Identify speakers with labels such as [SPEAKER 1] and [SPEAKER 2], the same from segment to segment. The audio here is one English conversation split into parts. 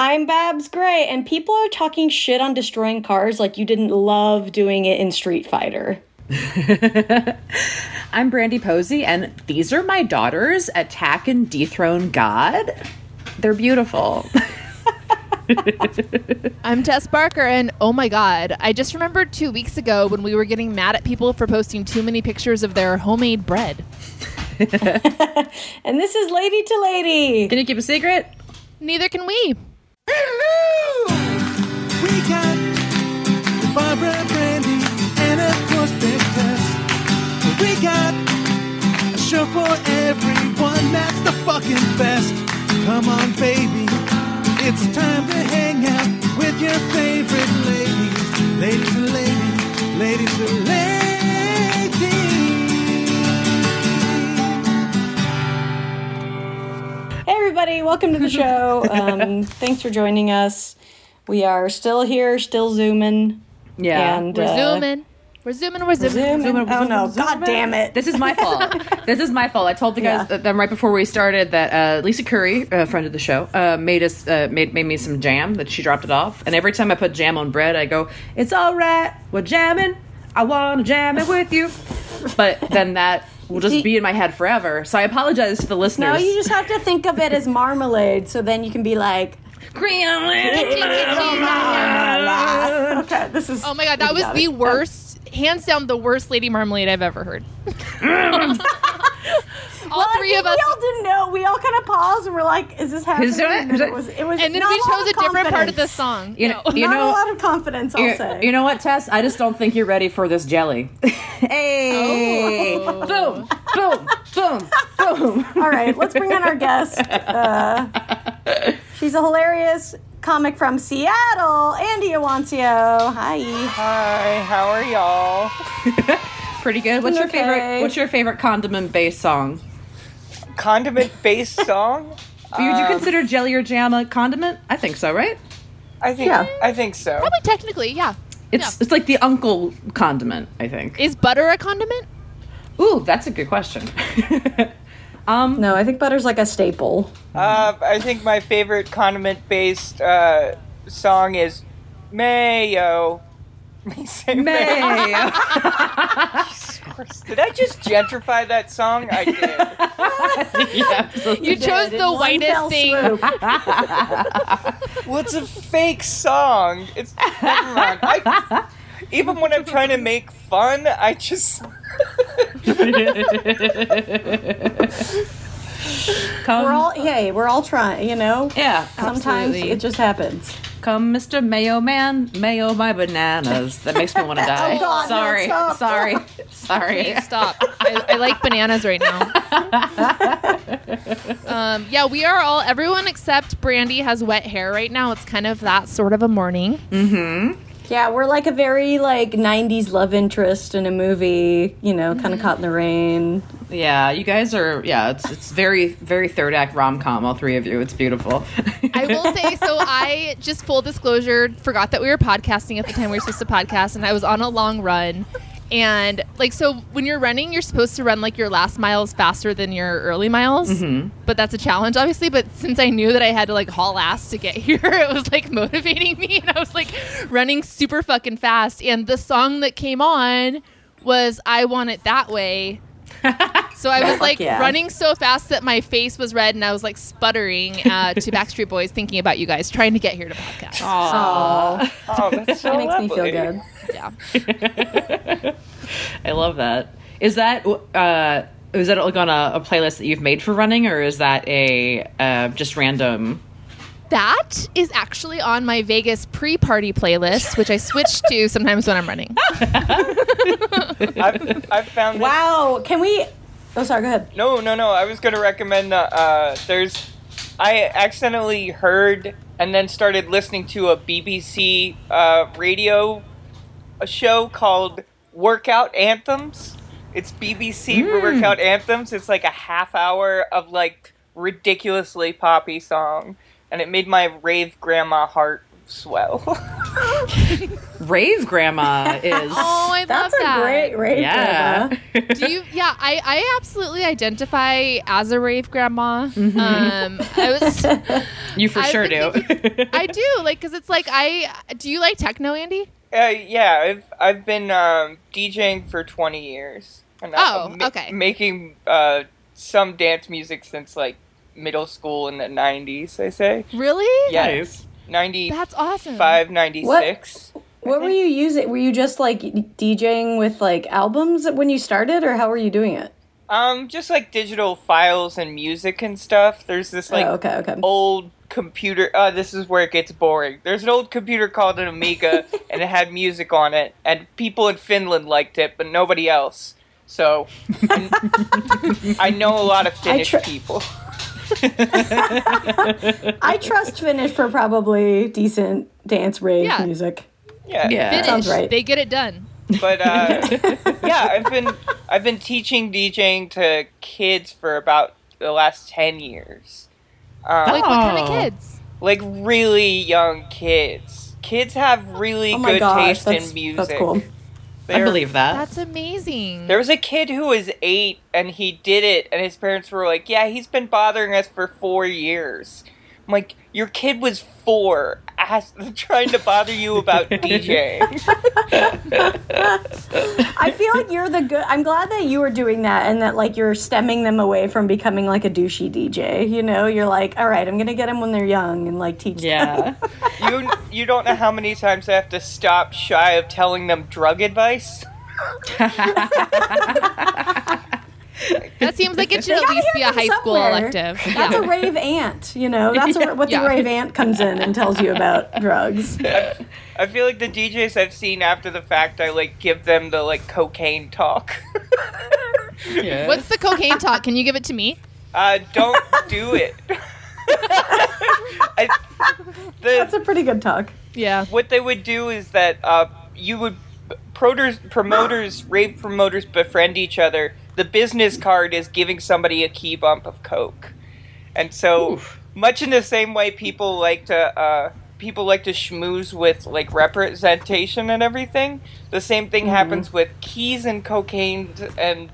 [SPEAKER 1] I'm Babs Gray, and people are talking shit on destroying cars like you didn't love doing it in Street Fighter.
[SPEAKER 2] I'm Brandy Posey, and these are my daughters. Attack and dethrone God. They're beautiful.
[SPEAKER 3] I'm Tess Barker, and oh my god, I just remembered two weeks ago when we were getting mad at people for posting too many pictures of their homemade bread.
[SPEAKER 1] And this is Lady to Lady.
[SPEAKER 2] Can you keep a secret?
[SPEAKER 3] Neither can we.
[SPEAKER 4] We got Barbara Brandy and of course Big Tess. We got a show for everyone that's the fucking best. Come on, baby. It's time to hang out with your favorite ladies. Ladies and ladies, ladies and ladies.
[SPEAKER 1] Everybody, welcome to the show. Um, thanks for joining us. We are still here, still zooming.
[SPEAKER 2] Yeah.
[SPEAKER 1] And,
[SPEAKER 3] We're
[SPEAKER 1] uh,
[SPEAKER 3] zooming. We're zooming. We're zooming.
[SPEAKER 1] Zooming.
[SPEAKER 2] Zooming,
[SPEAKER 1] Oh, no.
[SPEAKER 2] zooming,
[SPEAKER 1] God damn it.
[SPEAKER 2] This is my fault. this is my fault. I told the guys
[SPEAKER 1] Yeah.
[SPEAKER 2] that, that right before we started that uh, Lisa Curry, a friend of the show, uh, made us uh, made made me some jam that she dropped it off. And every time I put jam on bread, I go, "It's all right, we're jamming. I want to jam it with you." But then that will just be in my head forever. So I apologize to the listeners.
[SPEAKER 1] No, you just have to think of it as marmalade, so then you can be like,
[SPEAKER 2] Cream.
[SPEAKER 1] okay, this is.
[SPEAKER 3] Oh my god, that was the worst, hands down, the worst Lady Marmalade I've ever heard. all
[SPEAKER 1] Well, I
[SPEAKER 3] three
[SPEAKER 1] think
[SPEAKER 3] of us.
[SPEAKER 1] We all didn't know. We all kind of paused and we're like, "Is this happening?"
[SPEAKER 2] Who's doing it?
[SPEAKER 1] And
[SPEAKER 2] Who's
[SPEAKER 1] it
[SPEAKER 2] it?
[SPEAKER 1] was. It was.
[SPEAKER 3] and then
[SPEAKER 1] not
[SPEAKER 3] we
[SPEAKER 1] a lot
[SPEAKER 3] chose a
[SPEAKER 1] of
[SPEAKER 3] different part of the song.
[SPEAKER 2] You know,
[SPEAKER 3] No.
[SPEAKER 2] you
[SPEAKER 1] Not
[SPEAKER 2] know,
[SPEAKER 1] a lot of confidence. I'll
[SPEAKER 2] You,
[SPEAKER 1] say.
[SPEAKER 2] you know what, Tess? I just don't think you're ready for this jelly. hey,
[SPEAKER 3] Oh.
[SPEAKER 2] boom, boom, boom, boom.
[SPEAKER 1] All right, let's bring on our guest. Uh, she's a hilarious comic from Seattle, Andy Iwancio. Hi.
[SPEAKER 5] Hi, how are y'all?
[SPEAKER 2] Pretty good. What's your favorite? What's your favorite condiment-based song?
[SPEAKER 5] Condiment based song?
[SPEAKER 2] Would you
[SPEAKER 5] Um,
[SPEAKER 2] consider jelly or jam a condiment? I think so, right?
[SPEAKER 5] I think
[SPEAKER 1] Yeah.
[SPEAKER 5] I think so.
[SPEAKER 3] Probably technically, yeah.
[SPEAKER 2] It's
[SPEAKER 3] Yeah.
[SPEAKER 2] it's like the uncle condiment. I think.
[SPEAKER 3] Is butter a condiment?
[SPEAKER 2] Ooh, that's a good question. um,
[SPEAKER 1] No, I think butter's like a staple.
[SPEAKER 5] Uh, I think my favorite condiment based uh, song is Mayo. Me say
[SPEAKER 2] May.
[SPEAKER 5] Did I just gentrify that song? I did.
[SPEAKER 2] yeah.
[SPEAKER 3] You chose
[SPEAKER 1] did,
[SPEAKER 3] the whitest
[SPEAKER 1] fell
[SPEAKER 3] thing.
[SPEAKER 5] well, it's a fake song. It's never mind. I, even when I'm trying to make fun, I just
[SPEAKER 2] Come,
[SPEAKER 1] We're all, hey, we're all trying, you know?
[SPEAKER 2] yeah,
[SPEAKER 1] Sometimes
[SPEAKER 2] absolutely.
[SPEAKER 1] it just happens.
[SPEAKER 2] Come, Mr. Mayo Man, mayo my bananas. That makes me want to die.
[SPEAKER 1] Oh, God,
[SPEAKER 2] sorry,
[SPEAKER 1] stop,
[SPEAKER 2] sorry, sorry.
[SPEAKER 3] Please stop. I, I like bananas right now. um, yeah, we are all, everyone except Brandy has wet hair right now. It's kind of that sort of a morning.
[SPEAKER 1] Yeah, we're like a very like 90s love interest in a movie, you know, kind of mm-hmm. caught in the rain.
[SPEAKER 2] Yeah, you guys are. Yeah, it's it's very very third act rom com. All three of you. It's beautiful.
[SPEAKER 3] I will say, so I just full disclosure, forgot that we were podcasting at the time we were supposed to podcast, and I was on a long run. And like, so when you're running, you're supposed to run like your last miles faster than your early miles. But that's a challenge, obviously. But since I knew that I had to like haul ass to get here, it was like motivating me. And I was like running super fucking fast. And the song that came on was I Want It That Way. So I was like
[SPEAKER 1] yeah.
[SPEAKER 3] running so fast that my face was red and I was like sputtering uh, to Backstreet Boys thinking about you guys trying to get here to podcast.
[SPEAKER 1] Oh,
[SPEAKER 5] oh, that's so
[SPEAKER 1] that makes me feel good.
[SPEAKER 3] Yeah.
[SPEAKER 2] I love that. Is that uh, is that like on a, a playlist that you've made for running, or is that a uh, just random?
[SPEAKER 3] That is actually on my Vegas pre-party playlist, which I switch to sometimes when I'm running.
[SPEAKER 5] I've, I've found this
[SPEAKER 1] Wow, can we? Oh, sorry. Go ahead.
[SPEAKER 5] No, no, no. I was going to recommend that uh, there's. I accidentally heard and then started listening to a BBC uh, radio a show called Workout Anthems. It's BBC Workout Anthems. It's like a half hour of like ridiculously poppy song, and it made my rave grandma heart swell.
[SPEAKER 2] Rave grandma is.
[SPEAKER 3] Oh, I
[SPEAKER 1] That's
[SPEAKER 3] love
[SPEAKER 1] a
[SPEAKER 3] that.
[SPEAKER 1] great rave
[SPEAKER 2] yeah.
[SPEAKER 1] grandma.
[SPEAKER 3] Do you? Yeah, I, I absolutely identify as a rave grandma.
[SPEAKER 1] Mm-hmm.
[SPEAKER 3] Um, I was,
[SPEAKER 2] you for
[SPEAKER 3] I've
[SPEAKER 2] sure
[SPEAKER 3] been
[SPEAKER 2] do.
[SPEAKER 3] I do like because it's like I. Do you like techno, Andy?
[SPEAKER 5] Uh, yeah, I've I've been um, DJing for 20 years. And
[SPEAKER 3] Oh,
[SPEAKER 5] I'm ma-
[SPEAKER 3] okay.
[SPEAKER 5] Making uh, some dance music since like middle school in the 90s. I say.
[SPEAKER 3] Really?
[SPEAKER 5] Yes.
[SPEAKER 2] Nice.
[SPEAKER 5] 95,
[SPEAKER 3] That's awesome.
[SPEAKER 5] 96.
[SPEAKER 1] What were you using? Were you just like DJing with like albums when you started, or how were you doing it?
[SPEAKER 5] Um, just like digital files and music and stuff. There's this like
[SPEAKER 1] oh, okay, okay.
[SPEAKER 5] old computer. Uh, this is where it gets boring. There's an old computer called an Amiga, and it had music on it, and people in Finland liked it, but nobody else. So I, I know a lot of Finnish
[SPEAKER 1] tr-
[SPEAKER 5] people.
[SPEAKER 1] I trust Finnish for probably decent dance rave
[SPEAKER 3] Yeah.
[SPEAKER 1] music.
[SPEAKER 5] Yeah,
[SPEAKER 2] Yeah.
[SPEAKER 3] Finish.
[SPEAKER 1] Sounds right.
[SPEAKER 3] They get it done.
[SPEAKER 5] But uh, yeah, I've been I've been teaching DJing to kids for about the last ten years. Um,
[SPEAKER 3] Like what kind of
[SPEAKER 2] Oh.
[SPEAKER 3] kids?
[SPEAKER 5] like really young kids. Kids have really
[SPEAKER 1] Oh
[SPEAKER 5] good
[SPEAKER 1] gosh,
[SPEAKER 5] taste
[SPEAKER 1] that's
[SPEAKER 5] in music.
[SPEAKER 1] that's cool.
[SPEAKER 2] I
[SPEAKER 5] They're-
[SPEAKER 2] believe that.
[SPEAKER 3] That's amazing.
[SPEAKER 5] There was a kid who was eight and he did it, and his parents were like, "Yeah, he's been bothering us for four years." I'm like, "Your kid was four, ask, trying to bother you about DJing."
[SPEAKER 1] I feel like you're the good. I'm glad that you are doing that, and that like you're stemming them away from becoming like a douchey DJ. You know, you're like, all right, I'm gonna get them when they're young and like teach them.
[SPEAKER 2] yeah.
[SPEAKER 5] you you don't know how many times I have to stop shy of telling them drug advice.
[SPEAKER 3] That seems like it should at least be a
[SPEAKER 1] from
[SPEAKER 3] high school
[SPEAKER 1] somewhere.
[SPEAKER 3] elective.
[SPEAKER 1] That's a rave aunt, you know. That's a, what
[SPEAKER 3] Yeah.
[SPEAKER 1] the rave aunt comes in and tells you about drugs.
[SPEAKER 5] I feel like the DJs I've seen after the fact, I like give them the like cocaine talk.
[SPEAKER 2] yeah.
[SPEAKER 3] What's the cocaine talk? Can you give it to me?
[SPEAKER 5] uh, don't do it. I, the,
[SPEAKER 1] That's a pretty good talk.
[SPEAKER 3] Yeah.
[SPEAKER 5] what they would do is that uh, you would promoters, promoters, rave promoters befriend each other. The business card is giving somebody a key bump of coke, and so much in the same way people like to uh, people like to schmooze with like representation and everything. The same thing happens with keys and cocaine and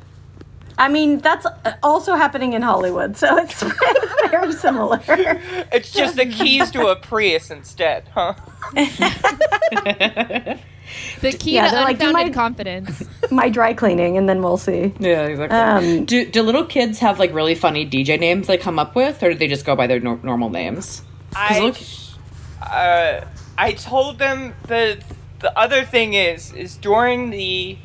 [SPEAKER 1] I mean, that's also happening in Hollywood, so it's very similar.
[SPEAKER 5] it's just the keys to a Prius instead, huh?
[SPEAKER 3] The key
[SPEAKER 1] Yeah,
[SPEAKER 3] to
[SPEAKER 1] they're like, you
[SPEAKER 3] unfounded
[SPEAKER 1] might-
[SPEAKER 3] confidence.
[SPEAKER 1] My dry cleaning, and then we'll see.
[SPEAKER 2] Yeah, exactly.
[SPEAKER 1] Um,
[SPEAKER 2] do do little kids have like really funny DJ names they come up with, or do they just go by their nor- normal names?
[SPEAKER 5] I,
[SPEAKER 2] look-
[SPEAKER 5] uh, I told them the the other thing is is during the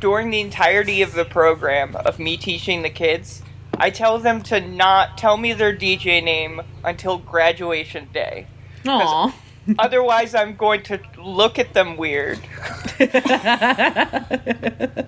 [SPEAKER 5] during the entirety of the program of me teaching the kids, I tell them to not tell me their DJ name until graduation day.
[SPEAKER 2] Aww.
[SPEAKER 5] Otherwise, I'm going to look at them weird. the,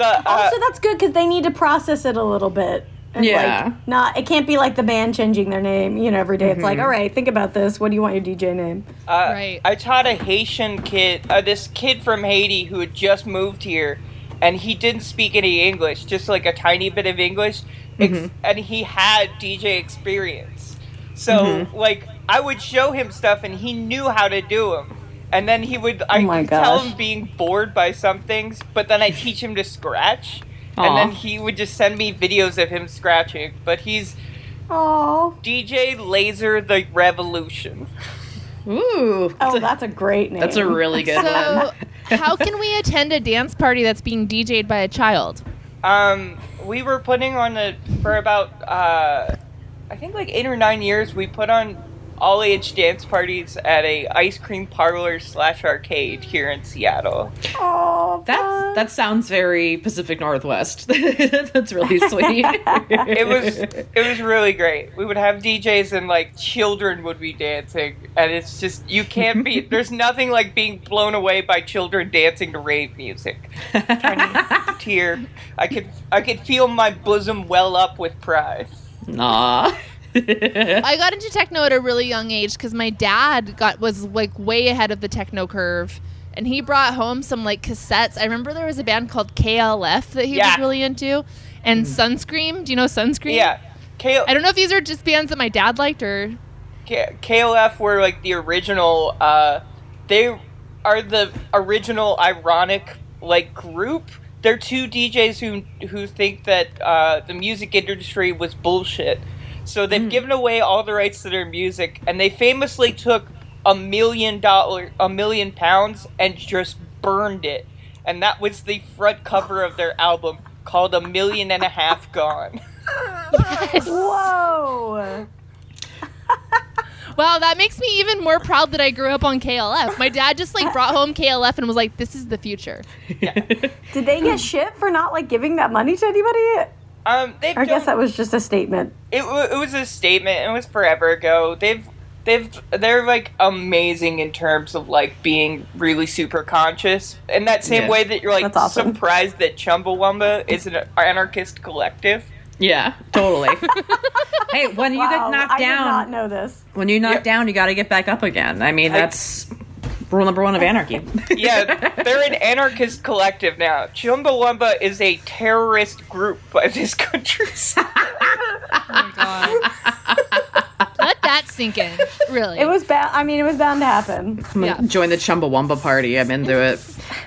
[SPEAKER 5] uh,
[SPEAKER 1] also, that's good because they need to process it a little bit. And
[SPEAKER 2] Yeah.
[SPEAKER 1] Like, not it can't be like the band changing their name. You know, every day it's like, all right, think about this. What do you want your DJ name?
[SPEAKER 5] Uh,
[SPEAKER 3] Right.
[SPEAKER 5] I taught a Haitian kid, uh, this kid from Haiti who had just moved here, and he didn't speak any English, just like a tiny bit of English, ex- and he had DJ experience. So, like, I would show him stuff, and he knew how to do them. And then he would, I
[SPEAKER 1] Oh my
[SPEAKER 5] could tell him being bored by some things, but then I teach him to scratch,
[SPEAKER 2] Aw.
[SPEAKER 5] and then he would just send me videos of him scratching. But he's
[SPEAKER 1] Oh,
[SPEAKER 5] DJ Laser the Revolution.
[SPEAKER 2] Ooh.
[SPEAKER 1] oh, that's a great name.
[SPEAKER 2] That's a really good one.
[SPEAKER 3] So, how can we attend a dance party that's being DJ'd by a child?
[SPEAKER 5] Um, we were putting on a for about uh, I think like eight or nine years. We put on all age dance parties at a ice cream parlor slash arcade here in Seattle.
[SPEAKER 1] Oh,
[SPEAKER 2] That's that sounds very Pacific Northwest. That's really sweet.
[SPEAKER 5] It was it was really great. We would have DJs and like children would be dancing, and it's just you can't be. There's nothing like being blown away by children dancing to rave music. Trying to tear. I could I could feel my bosom well up with pride.
[SPEAKER 2] Aw.
[SPEAKER 3] I got into techno at a really young age because my dad got was like way ahead of the techno curve, and he brought home some like cassettes. I remember there was a band called KLF that he
[SPEAKER 5] Yeah.
[SPEAKER 3] was really into, and Sunscreem. Do you know Sunscreem?
[SPEAKER 5] Yeah. K-
[SPEAKER 3] I don't know if these are just bands that my dad liked or.
[SPEAKER 5] K- KLF were like the original uh, they are the original ironic like group. They're two DJs who who think that uh, the music industry was bullshit. So they've mm. given away all the rights to their music, and they famously took a million dollar, a million pounds, and just burned it. And that was the front cover of their album called "A Million and a Half Gone."
[SPEAKER 1] Whoa!
[SPEAKER 3] Wow, that makes me even more proud that I grew up on KLF. My dad just like brought home KLF and was like, "This is the future."
[SPEAKER 1] Did they get shit for not like giving that money to anybody?
[SPEAKER 5] Um, they've
[SPEAKER 1] I guess that was just a statement.
[SPEAKER 5] it, it was a statement. It was forever ago. They've they've they're like amazing in terms of like being really super conscious. In that same
[SPEAKER 2] Yeah.
[SPEAKER 5] way that you're like
[SPEAKER 1] That's awesome.
[SPEAKER 5] surprised that Chumbawamba is an anarchist collective.
[SPEAKER 2] Yeah, totally. hey, when you get knocked down,
[SPEAKER 1] I did not know this.
[SPEAKER 2] when you knock
[SPEAKER 5] Yeah.
[SPEAKER 2] down, you got to get back up again. I mean,
[SPEAKER 5] I-
[SPEAKER 2] that's rule number one of anarchy.
[SPEAKER 5] Yeah, they're an anarchist collective now. Chumbawamba is a terrorist group by this country. oh god.
[SPEAKER 3] Let that sink in. Really.
[SPEAKER 1] It was bound. I mean, it was bound to happen.
[SPEAKER 3] Yeah.
[SPEAKER 2] join the Chumbawamba party. I'm into it.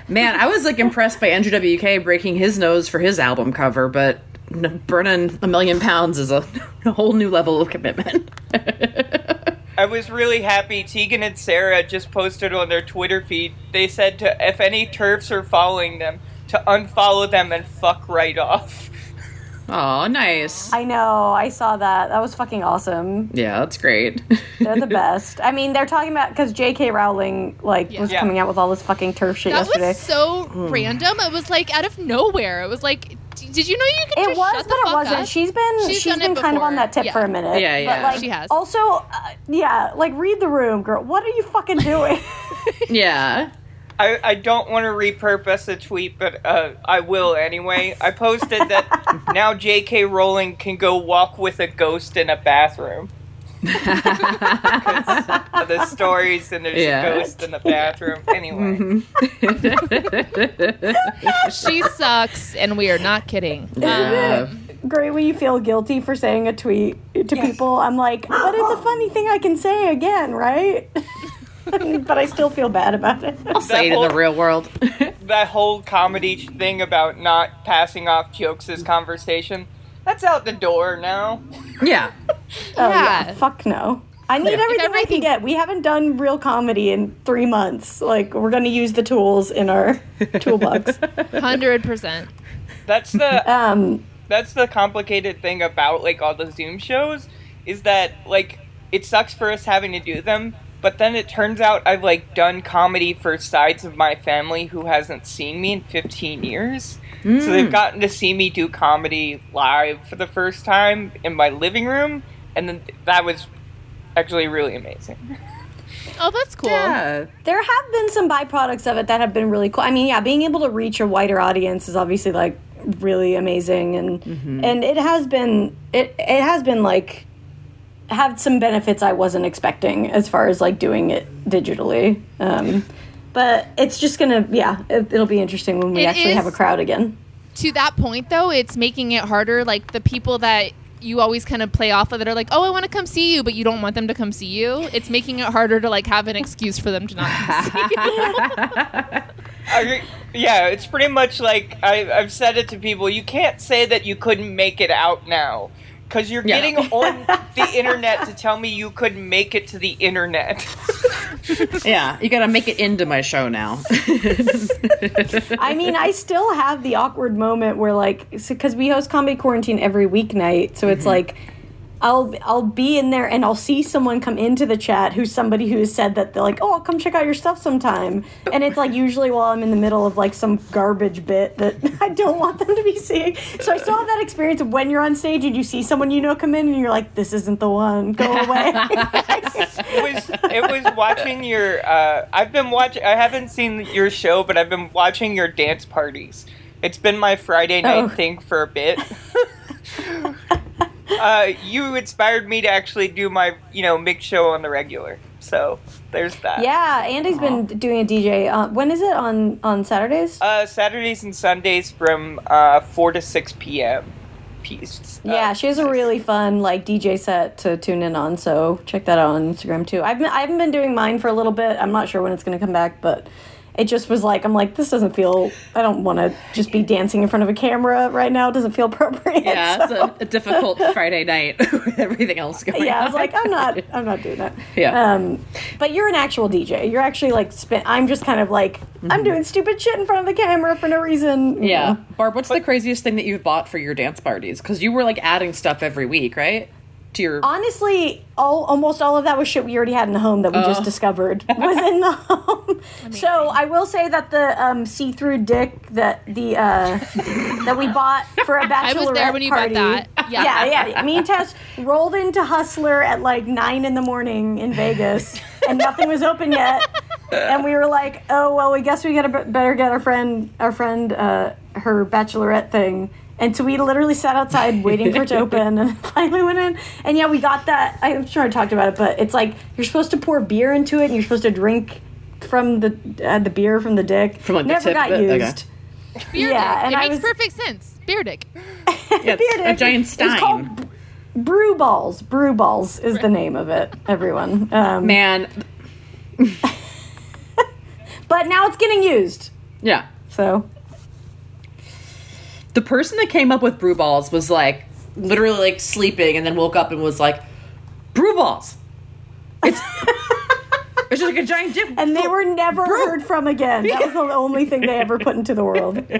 [SPEAKER 2] Man, I was like impressed by Andrew WK breaking his nose for his album cover, but burning a million pounds is a, a whole new level of commitment.
[SPEAKER 5] I was really happy. Tegan and Sara just posted on their Twitter feed. They said to if any TERFs are following them to unfollow them and fuck right off.
[SPEAKER 2] oh, nice.
[SPEAKER 1] I know. I saw that. That was fucking awesome.
[SPEAKER 2] Yeah, that's great.
[SPEAKER 1] They're the best. I mean, they're talking about because J.K. Rowling like was
[SPEAKER 5] Yeah.
[SPEAKER 1] coming out with all this fucking TERF shit
[SPEAKER 3] that
[SPEAKER 1] yesterday.
[SPEAKER 3] was so hmm. random. It was like out of nowhere. It was like, d- did you know you could
[SPEAKER 1] It
[SPEAKER 3] just
[SPEAKER 1] was,
[SPEAKER 3] shut
[SPEAKER 1] but
[SPEAKER 3] the
[SPEAKER 1] it wasn't.
[SPEAKER 3] up?
[SPEAKER 1] She's been
[SPEAKER 3] She's
[SPEAKER 1] she's
[SPEAKER 3] done it
[SPEAKER 1] been kind of on that tip
[SPEAKER 3] Yeah.
[SPEAKER 1] for a minute.
[SPEAKER 2] Yeah, yeah.
[SPEAKER 1] But like,
[SPEAKER 3] She has.
[SPEAKER 1] Also, uh, yeah, like read the room, girl. What are you fucking doing?
[SPEAKER 2] yeah.
[SPEAKER 5] I, I don't want to repurpose a tweet, but uh, I will anyway. I posted that now J.K. Rowling can go walk with a ghost in a bathroom. 'Cause of the stories and there's
[SPEAKER 2] Yeah.
[SPEAKER 5] a ghost in the bathroom. Anyway,
[SPEAKER 3] she sucks, and we are not kidding.
[SPEAKER 2] Uh,
[SPEAKER 1] Great when you feel guilty for saying a tweet to people. I'm like, but it's a funny thing I can say again, right? but I still feel bad about it.
[SPEAKER 2] I'll say it in the real world.
[SPEAKER 5] that whole comedy thing about not passing off jokes as conversation, that's out the door now.
[SPEAKER 2] yeah.
[SPEAKER 1] Oh yeah,
[SPEAKER 3] Yeah.
[SPEAKER 1] fuck no. I need everything, I can get. We haven't done real comedy in three months. Like we're gonna use the tools in our toolbox.
[SPEAKER 3] Hundred percent.
[SPEAKER 5] That's the
[SPEAKER 1] Um,
[SPEAKER 5] that's the complicated thing about like all the Zoom shows is that like it sucks for us having to do them, but then it turns out I've like done comedy for sides of my family who hasn't seen me in 15 years. So they've mm. gotten to see me do comedy live for the first time in my living room and then that was actually really amazing.
[SPEAKER 3] Oh, that's cool.
[SPEAKER 2] Yeah.
[SPEAKER 1] there have been some byproducts of it that have been really cool. I mean, yeah, being able to reach a wider audience is obviously like really amazing, and mm-hmm. and it has been it it has been like had some benefits I wasn't expecting as far as like doing it digitally. Um, but it's just gonna yeah, it, it'll be interesting when we
[SPEAKER 3] It
[SPEAKER 1] actually have a crowd again.
[SPEAKER 3] To that point, though, it's making it harder. Like the people that you always kind of play off of that are like, "Oh, I want to come see you," but you don't want them to come see you. It's making it harder to like have an excuse for them to not come see you.
[SPEAKER 5] I, yeah, it's pretty much like I, I've said it to people. You can't say that you couldn't make it out now because you're
[SPEAKER 2] Yeah.
[SPEAKER 5] getting on the internet to tell me you couldn't make it to the internet.
[SPEAKER 2] Yeah. You gotta make it into my show now.
[SPEAKER 1] I mean, I still have the awkward moment where like because we host comedy quarantine every weeknight, so it's mm-hmm. like I'll I'll be in there and I'll see someone come into the chat who's somebody who has said that they're like, oh, I'll come check out your stuff sometime, and it's like usually while I'm in the middle of like some garbage bit that I don't want them to be seeing. So I still have that experience of when you're on stage and you see someone you know come in and you're like, this isn't the one, go away.
[SPEAKER 5] it was it was watching your. Uh, I've been watching. I haven't seen your show, but I've been watching your dance parties. It's been my Friday night
[SPEAKER 1] Oh.
[SPEAKER 5] thing for a bit. uh, you inspired me to actually do my you know mix show on the regular. So there's that.
[SPEAKER 1] yeah, Andy's been doing a DJ. Uh, when is it on on Saturdays?
[SPEAKER 5] Uh, Saturdays and Sundays from uh, 4 to 6 p.m. piece.
[SPEAKER 1] Yeah,
[SPEAKER 5] Uh,
[SPEAKER 1] she has a really fun like DJ set to tune in on. So check that out on Instagram too. I've been I haven't been doing mine for a little bit. I'm not sure when it's going to come back, but it just was like I'm like this doesn't feel. I don't want to just be dancing in front of a camera right now. It doesn't feel appropriate.
[SPEAKER 2] Yeah, it's
[SPEAKER 1] so-
[SPEAKER 2] a, a difficult Friday night with everything else going on.
[SPEAKER 1] yeah, I was like, I'm not, I'm not doing that.
[SPEAKER 2] Yeah.
[SPEAKER 1] Um, but you're an actual DJ. You're actually like, spin- I'm just kind of like, I'm doing stupid shit in front of the camera for no reason.
[SPEAKER 2] Mm-hmm. Yeah.
[SPEAKER 1] know.
[SPEAKER 2] Barb, what's the craziest thing that you've bought for your dance parties? Because you were like adding stuff every week, right? To your.
[SPEAKER 1] Honestly, all almost all of that was shit we already had in the home that we just discovered was in the home. So I will say that the um, see-through dick that the uh, that we bought for a bachelorette
[SPEAKER 3] I was there when you bought
[SPEAKER 1] party.
[SPEAKER 3] that. Yeah.
[SPEAKER 1] yeah, yeah. Me and Tess rolled into Hustler at like nine in the morning in Vegas, and nothing was open yet. And we were like, "Oh well, we guess we gotta b- better get our friend, our friend, uh, her bachelorette thing." And so we literally sat outside waiting for it to open, and finally went in. And yeah, we got that. I'm sure I talked about it, but it's like you're supposed to pour beer into it, and you're supposed to drink from the uh, the beer from the dick.
[SPEAKER 2] From, like, the
[SPEAKER 1] Never
[SPEAKER 2] tip
[SPEAKER 1] got
[SPEAKER 2] of it? Okay.
[SPEAKER 1] used.
[SPEAKER 3] Beer
[SPEAKER 1] Yeah,
[SPEAKER 3] dick.
[SPEAKER 1] and
[SPEAKER 3] it
[SPEAKER 1] I
[SPEAKER 3] makes
[SPEAKER 1] was-
[SPEAKER 3] perfect sense. Beer dick.
[SPEAKER 2] Yeah, it's
[SPEAKER 1] Beer
[SPEAKER 2] a
[SPEAKER 1] dick.
[SPEAKER 2] giant
[SPEAKER 1] It's
[SPEAKER 2] stein.
[SPEAKER 1] called Brew Balls. Brew Balls is the name of it, everyone. Um,
[SPEAKER 2] Man,
[SPEAKER 1] But now it's getting used.
[SPEAKER 2] yeah.
[SPEAKER 1] So
[SPEAKER 2] The person that came up with brew balls was like literally like sleeping and then woke up and was like, brew balls. It's it's just like a giant dip.
[SPEAKER 1] and they were never
[SPEAKER 2] Brew-
[SPEAKER 1] heard from again. That was the only thing they ever put into the world.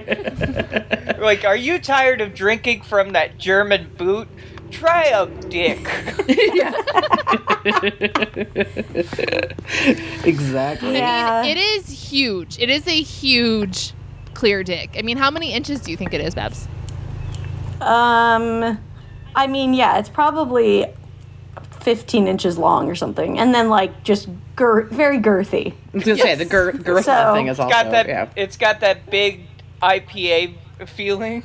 [SPEAKER 5] Like, are you tired of drinking from that German boot? Try a dick.
[SPEAKER 2] exactly.
[SPEAKER 1] Yeah.
[SPEAKER 3] I mean, it is huge. It is a huge clear dick. I mean, how many inches do you think it is, Babs?
[SPEAKER 1] Um, I mean, yeah, it's probably 15 inches long or something, and then like just gir- very girthy.
[SPEAKER 2] I was gonna say the gir- girth
[SPEAKER 1] So-
[SPEAKER 2] thing is also
[SPEAKER 5] got that.
[SPEAKER 2] yeah.
[SPEAKER 5] It's got that big IPA feeling.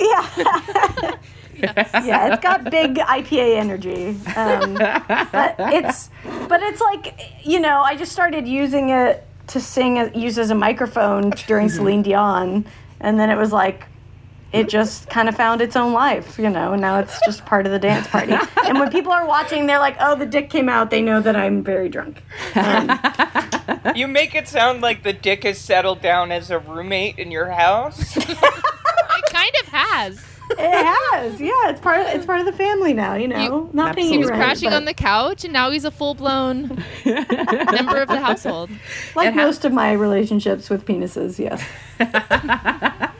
[SPEAKER 1] Yeah. yeah, it's got big IPA energy. Um, but it's but it's like you know, I just started using it to sing as- use as a microphone during Celine Dion, and then it was like it just kind of found its own life, you know, and now it's just part of the dance party. and when people are watching, they're like, "Oh, the dick came out." They know that I'm very drunk. Um,
[SPEAKER 5] You make it sound like the dick has settled down as a roommate in your house.
[SPEAKER 3] It kind of has.
[SPEAKER 1] It has, yeah. It's part of it's part of the family now, you know.
[SPEAKER 3] You-
[SPEAKER 1] Not paying
[SPEAKER 2] Absolutely.
[SPEAKER 1] you
[SPEAKER 3] He was
[SPEAKER 1] rent,
[SPEAKER 3] crashing
[SPEAKER 1] but
[SPEAKER 3] on the couch, and now he's a full blown member of the household.
[SPEAKER 1] like
[SPEAKER 2] It ha-
[SPEAKER 1] most of my relationships with penises. Yes.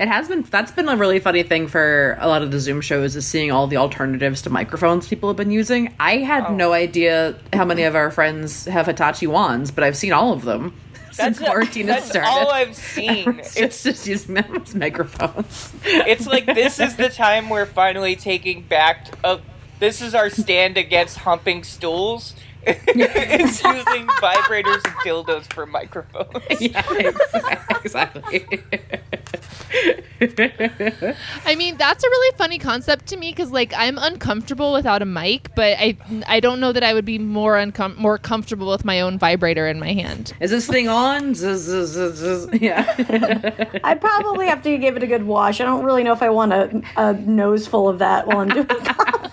[SPEAKER 2] It has been that's been a really funny thing for a lot of the Zoom shows is seeing all the alternatives to microphones people have been using. I had oh. no idea how many of our friends have Hitachi wands, but I've seen all of them since quarantine has
[SPEAKER 5] that's
[SPEAKER 2] started.
[SPEAKER 5] all I've seen.
[SPEAKER 2] Everyone's
[SPEAKER 5] It's
[SPEAKER 2] just, just using them as microphones.
[SPEAKER 5] it's like this is the time we're finally taking back. Uh, this is our stand against humping stools. it's using vibrators and dildos for microphones.
[SPEAKER 2] yeah, exactly.
[SPEAKER 3] I mean, that's a really funny concept to me because, like, I'm uncomfortable without a mic, but I I don't know that I would be more uncom- more comfortable with my own vibrator in my hand.
[SPEAKER 2] Is this thing on? Yeah.
[SPEAKER 1] I probably have to give it a good wash. I don't really know if I want a, a nose full of that while I'm doing that.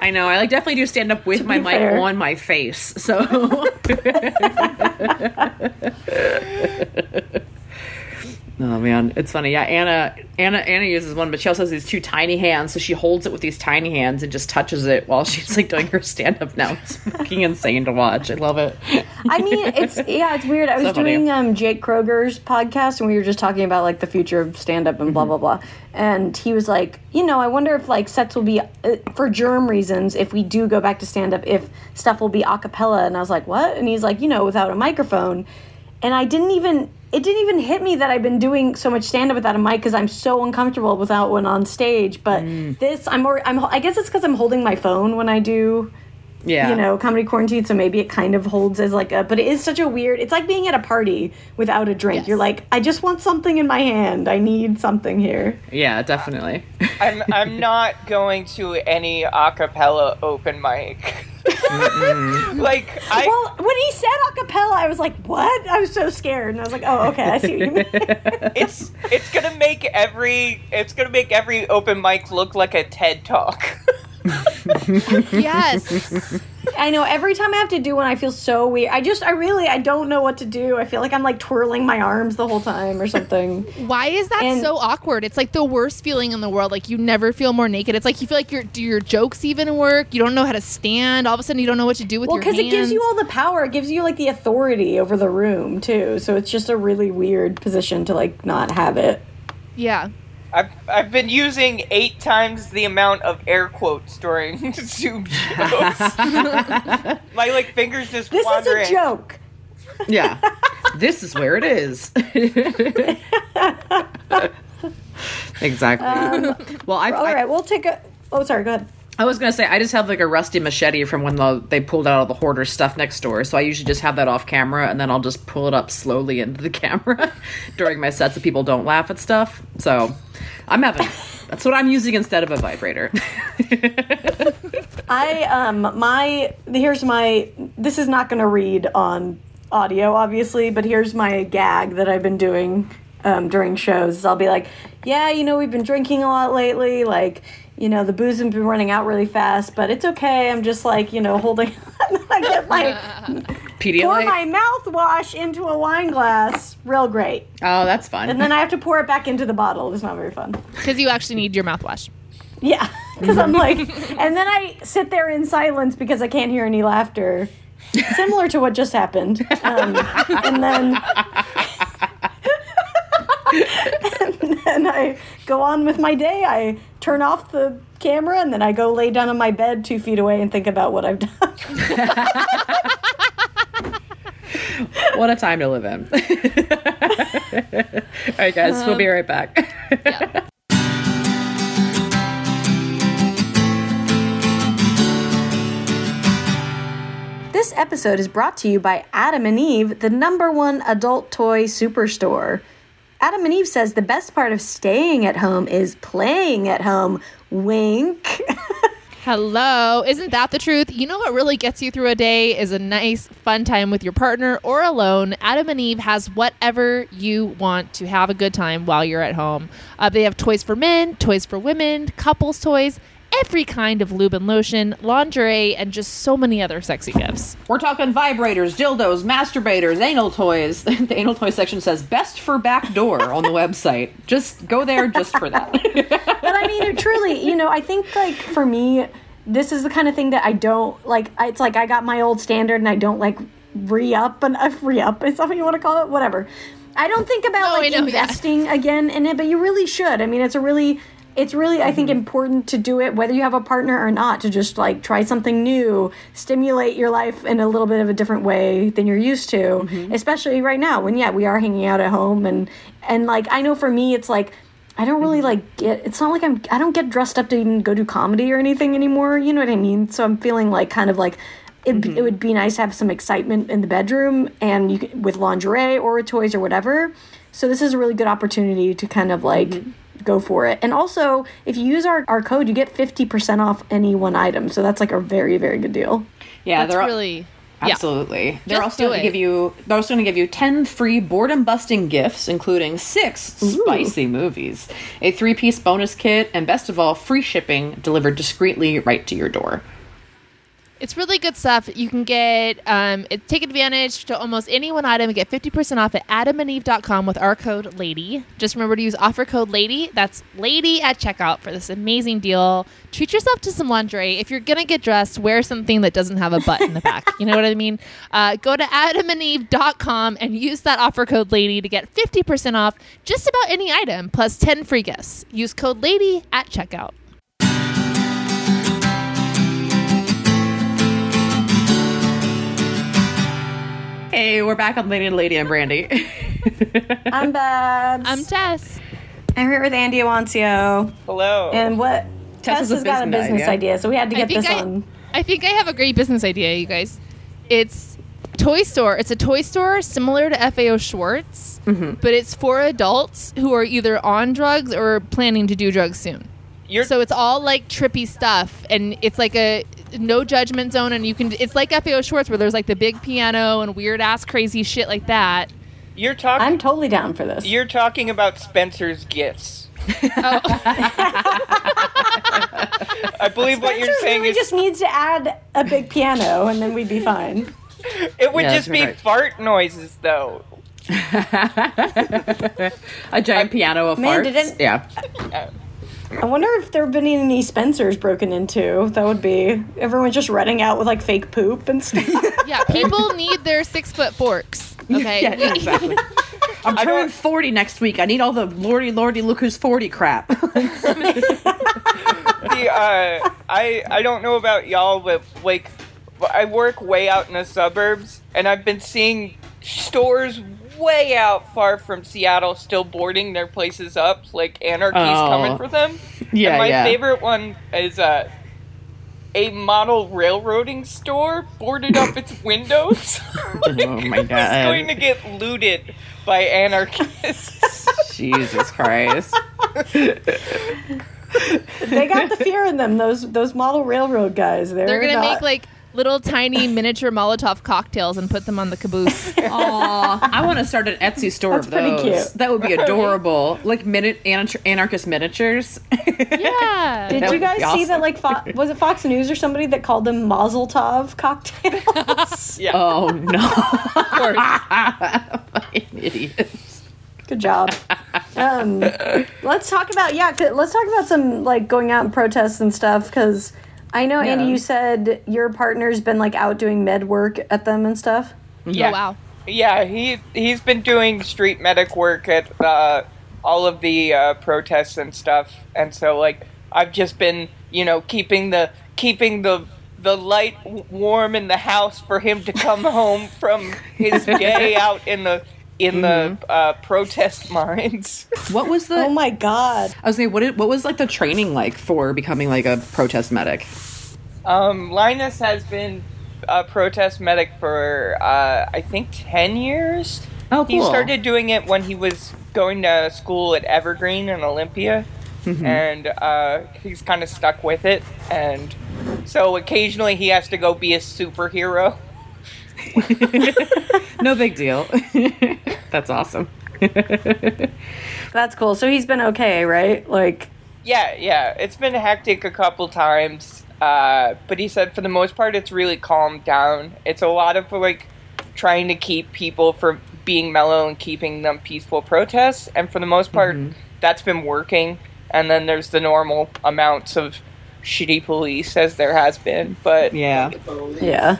[SPEAKER 2] I know. I like definitely do stand up with my mic
[SPEAKER 1] fair.
[SPEAKER 2] on my face. So Oh man, it's funny. Yeah, Anna Anna Anna uses one, but she also has these two tiny hands, so she holds it with these tiny hands and just touches it while she's like doing her stand up now. It's fucking insane to watch. I love it.
[SPEAKER 1] I mean, it's yeah, it's weird. I was
[SPEAKER 2] So
[SPEAKER 1] doing um, Jake Kroger's podcast, and we were just talking about like the future of stand up and blah blah blah. And he was like, you know, I wonder if like sets will be uh, for germ reasons if we do go back to stand up, if stuff will be a cappella. And I was like, what? And he's like, you know, without a microphone. And I didn't even it didn't even hit me that I've been doing so much stand up without a mic because I'm so uncomfortable without one on stage. But mm. this, I'm more. I'm. I guess it's because I'm holding my phone when I do
[SPEAKER 2] Yeah.
[SPEAKER 1] you know, comedy quarantine, so maybe it kind of holds as like a, but it is such a weird, it's like being at a party without a drink.
[SPEAKER 3] Yes.
[SPEAKER 1] You're like, I just want something in my hand. I need something here.
[SPEAKER 2] Yeah, definitely.
[SPEAKER 5] I'm I'm not going to any acapella open mic. like I
[SPEAKER 1] Well, when he said acapella, I was like, "What?" I was so scared, and I was like, "Oh, okay, I see what you mean."
[SPEAKER 5] it's it's gonna make every it's gonna make every open mic look like a TED talk.
[SPEAKER 3] yes.
[SPEAKER 1] I know. Every time I have to do one, I feel so weird. I just, I really, I don't know what to do. I feel like I'm like twirling my arms the whole time or something.
[SPEAKER 3] Why is that
[SPEAKER 1] And-
[SPEAKER 3] so awkward? It's like the worst feeling in the world. Like you never feel more naked. It's like you feel like your do your jokes even work. You don't know how to stand. All of a sudden, you don't know what to do with
[SPEAKER 1] Well,
[SPEAKER 3] your
[SPEAKER 1] because
[SPEAKER 3] hands.
[SPEAKER 1] it gives you all the power. It gives you like the authority over the room too. So it's just a really weird position to like not have it.
[SPEAKER 3] yeah.
[SPEAKER 5] I've I've been using eight times the amount of air quotes during Zoom shows. My like fingers just
[SPEAKER 1] This is
[SPEAKER 5] wander
[SPEAKER 1] a
[SPEAKER 5] in.
[SPEAKER 1] joke.
[SPEAKER 2] Yeah. this is where it is. exactly. Um, well, I,
[SPEAKER 1] All
[SPEAKER 2] I,
[SPEAKER 1] right, we'll take a. Oh, sorry. Go ahead.
[SPEAKER 2] I was gonna say I just have like a rusty machete from when the, they pulled out all the hoarder stuff next door. So I usually just have that off camera, and then I'll just pull it up slowly into the camera during my sets so people don't laugh at stuff. So I'm having that's what I'm using instead of a vibrator.
[SPEAKER 1] I um my here's my this is not to read on audio obviously, but here's my gag that I've been doing um, during shows. I'll be like, yeah, you know, we've been drinking a lot lately, like. You know the booze has been running out really fast, but it's okay. I'm just like you know holding. On. I get my pour my mouthwash into a wine glass, real great,
[SPEAKER 2] oh, that's fun.
[SPEAKER 1] and then I have to pour it back into the bottle. It's not very fun.
[SPEAKER 3] Because you actually need your mouthwash.
[SPEAKER 1] Yeah, because I'm like, and then I sit there in silence because I can't hear any laughter, similar to what just happened. Um, and then, and then I go on with my day. I turn off the camera and then I go lay down on my bed two feet away and think about what I've done.
[SPEAKER 2] what a time to live in. all right, guys, we'll be right back.
[SPEAKER 3] Um, yeah.
[SPEAKER 1] This episode is brought to you by Adam and Eve, the number one adult toy superstore. Adam and Eve says the best part of staying at home is playing at home. Wink.
[SPEAKER 3] Hello. Isn't that the truth? You know what really gets you through a day is a nice, fun time with your partner or alone. Adam and Eve has whatever you want to have a good time while you're at home. Uh, they have toys for men, toys for women, couples toys, every kind of lube and lotion, lingerie, and just so many other sexy gifts.
[SPEAKER 2] We're talking vibrators, dildos, masturbators, anal toys. the anal toy section says best for back door on the website. Just go there just for that.
[SPEAKER 1] but I mean, truly, you know, I think like for me, this is the kind of thing that I don't like. It's like I got my old standard, and I don't like re up and uh, re up. Is something you want to call it? Whatever. I don't think about
[SPEAKER 3] No,
[SPEAKER 1] like
[SPEAKER 3] know, yeah.
[SPEAKER 1] investing again in it, but you really should. I mean, it's a really. It's really, I think, mm-hmm. important to do it, whether you have a partner or not, to just like try something new, stimulate your life in a little bit of a different way than you're used to. Mm-hmm. Especially right now, when yeah, we are hanging out at home, and and like I know for me, it's like I don't really mm-hmm. like get. It's not like I'm. I don't get dressed up to even go do comedy or anything anymore. You know what I mean? So I'm feeling like kind of like it. It would be nice to have some excitement in the bedroom and you could, with lingerie or with toys or whatever. So this is a really good opportunity to kind of like go for it. And also, if you use our, our code, you get fifty percent off any one item. So that's like a very very good deal.
[SPEAKER 2] yeah,
[SPEAKER 3] That's
[SPEAKER 2] they're
[SPEAKER 3] really. Yeah.
[SPEAKER 2] Absolutely. They're
[SPEAKER 3] Just
[SPEAKER 2] also going to give you they're also going to give you 10 free boredom busting gifts including 6 spicy movies, a 3-piece bonus kit, and best of all, free shipping delivered discreetly right to your door.
[SPEAKER 3] It's really good stuff. You can get um, take advantage to almost any one item and get 50% off at adamandeve.com with our code LADY. Just remember to use offer code LADY. That's LADY at checkout for this amazing deal. Treat yourself to some lingerie. If you're going to get dressed, wear something that doesn't have a butt in the back. You know what I mean? Uh, go to adamandeve.com and use that offer code LADY to get 50% off just about any item plus 10 free gifts. Use code LADY at checkout.
[SPEAKER 2] Hey, we're back on Lady and Lady. I'm Brandy.
[SPEAKER 1] I'm Babs.
[SPEAKER 3] I'm Tess.
[SPEAKER 1] I'm here with Andy Iwancio.
[SPEAKER 5] Hello.
[SPEAKER 1] And what?
[SPEAKER 2] Tess
[SPEAKER 1] Tess
[SPEAKER 2] has a
[SPEAKER 1] got a
[SPEAKER 2] business
[SPEAKER 1] business
[SPEAKER 2] idea.
[SPEAKER 1] idea. so we had to get
[SPEAKER 3] think
[SPEAKER 1] this
[SPEAKER 3] I,
[SPEAKER 1] on.
[SPEAKER 3] I think I have a great business idea, you guys. It's toy store. It's a toy store similar to FAO Schwarz,
[SPEAKER 1] Mm-hmm.
[SPEAKER 3] but it's for adults who are either on drugs or planning to do drugs soon.
[SPEAKER 5] You're
[SPEAKER 3] So it's all like trippy stuff, and it's like a no judgment zone, and you can. It's like FAO Schwarz, where there's like the big piano and weird ass crazy shit like that.
[SPEAKER 5] You're talking.
[SPEAKER 1] I'm totally down for this.
[SPEAKER 5] You're talking about Spencer's gifts.
[SPEAKER 3] Oh,
[SPEAKER 5] I believe what you're
[SPEAKER 1] Spencer
[SPEAKER 5] saying
[SPEAKER 1] really
[SPEAKER 5] is
[SPEAKER 1] just needs to add a big piano, and then we'd be fine.
[SPEAKER 5] it would
[SPEAKER 2] Yeah,
[SPEAKER 5] just be
[SPEAKER 2] right.
[SPEAKER 5] fart noises though.
[SPEAKER 2] a giant piano of
[SPEAKER 1] Man,
[SPEAKER 2] farts.
[SPEAKER 1] didn't-
[SPEAKER 2] Yeah.
[SPEAKER 1] Uh, I wonder if there have been any Spencers broken into. That would be everyone's just running out with like fake poop and stuff.
[SPEAKER 3] yeah, people need their six foot forks. Okay,
[SPEAKER 2] Yeah,
[SPEAKER 3] We-
[SPEAKER 2] exactly. I'm turning 40 next week. I need all the lordy lordy look who's 40 crap.
[SPEAKER 5] The, uh, I I don't know about y'all, but like I work way out in the suburbs, and I've been seeing stores way out far from Seattle still boarding their places up, like anarchy's
[SPEAKER 2] Oh.
[SPEAKER 5] coming for them.
[SPEAKER 2] Yeah,
[SPEAKER 5] and my
[SPEAKER 2] yeah.
[SPEAKER 5] favorite one is uh, a model railroading store boarded up its windows. Like,
[SPEAKER 2] Oh my
[SPEAKER 5] It was going to get looted by anarchists.
[SPEAKER 2] Jesus Christ.
[SPEAKER 1] they got the fear in them. Those those model railroad guys. They're,
[SPEAKER 3] they're gonna
[SPEAKER 1] not-
[SPEAKER 3] make like little tiny miniature Molotov cocktails and put them on the caboose.
[SPEAKER 2] Aw, I want to start an Etsy store
[SPEAKER 1] That's
[SPEAKER 2] of
[SPEAKER 1] pretty cute.
[SPEAKER 2] That would be adorable. Like minute anarchist miniatures.
[SPEAKER 3] yeah.
[SPEAKER 1] Did
[SPEAKER 2] That
[SPEAKER 1] you guys
[SPEAKER 2] be
[SPEAKER 1] see that? Like, Fo- was it Fox News or somebody that called them Mazel Tov cocktails?
[SPEAKER 5] yeah.
[SPEAKER 2] Oh no.
[SPEAKER 3] Of course.
[SPEAKER 2] Fucking idiots.
[SPEAKER 1] Good job. Um, let's talk about yeah. Let's talk about some like going out and protests and stuff because I know Andy, you said your partner's been like out doing med work at them and stuff.
[SPEAKER 5] Yeah.
[SPEAKER 3] Oh wow.
[SPEAKER 5] Yeah, he he's been doing street medic work at uh, all of the uh, protests and stuff, and so like I've just been you know keeping the keeping the the light w- warm in the house for him to come home from his day out in the in the uh, protest mines.
[SPEAKER 2] What was the?
[SPEAKER 1] Oh my god!
[SPEAKER 2] I was saying, what? Did, what was like the training like for becoming like a protest medic?
[SPEAKER 5] Um, Linus has been a protest medic for uh, I think ten years.
[SPEAKER 2] Oh, cool.
[SPEAKER 5] He started doing it when he was going to school at Evergreen in Olympia,
[SPEAKER 2] Mm-hmm.
[SPEAKER 5] and uh, he's kind of stuck with it. And so occasionally he has to go be a superhero.
[SPEAKER 2] No big deal. That's awesome.
[SPEAKER 1] That's cool. So he's been okay, right? Like,
[SPEAKER 5] Yeah, yeah, it's been hectic a couple times, uh, but he said for the most part it's really calmed down. It's a lot of like trying to keep people from being mellow and keeping them peaceful protests, and for the most part that's been working. And then there's the normal amounts of shitty police as there has been, but
[SPEAKER 2] Yeah.
[SPEAKER 1] yeah.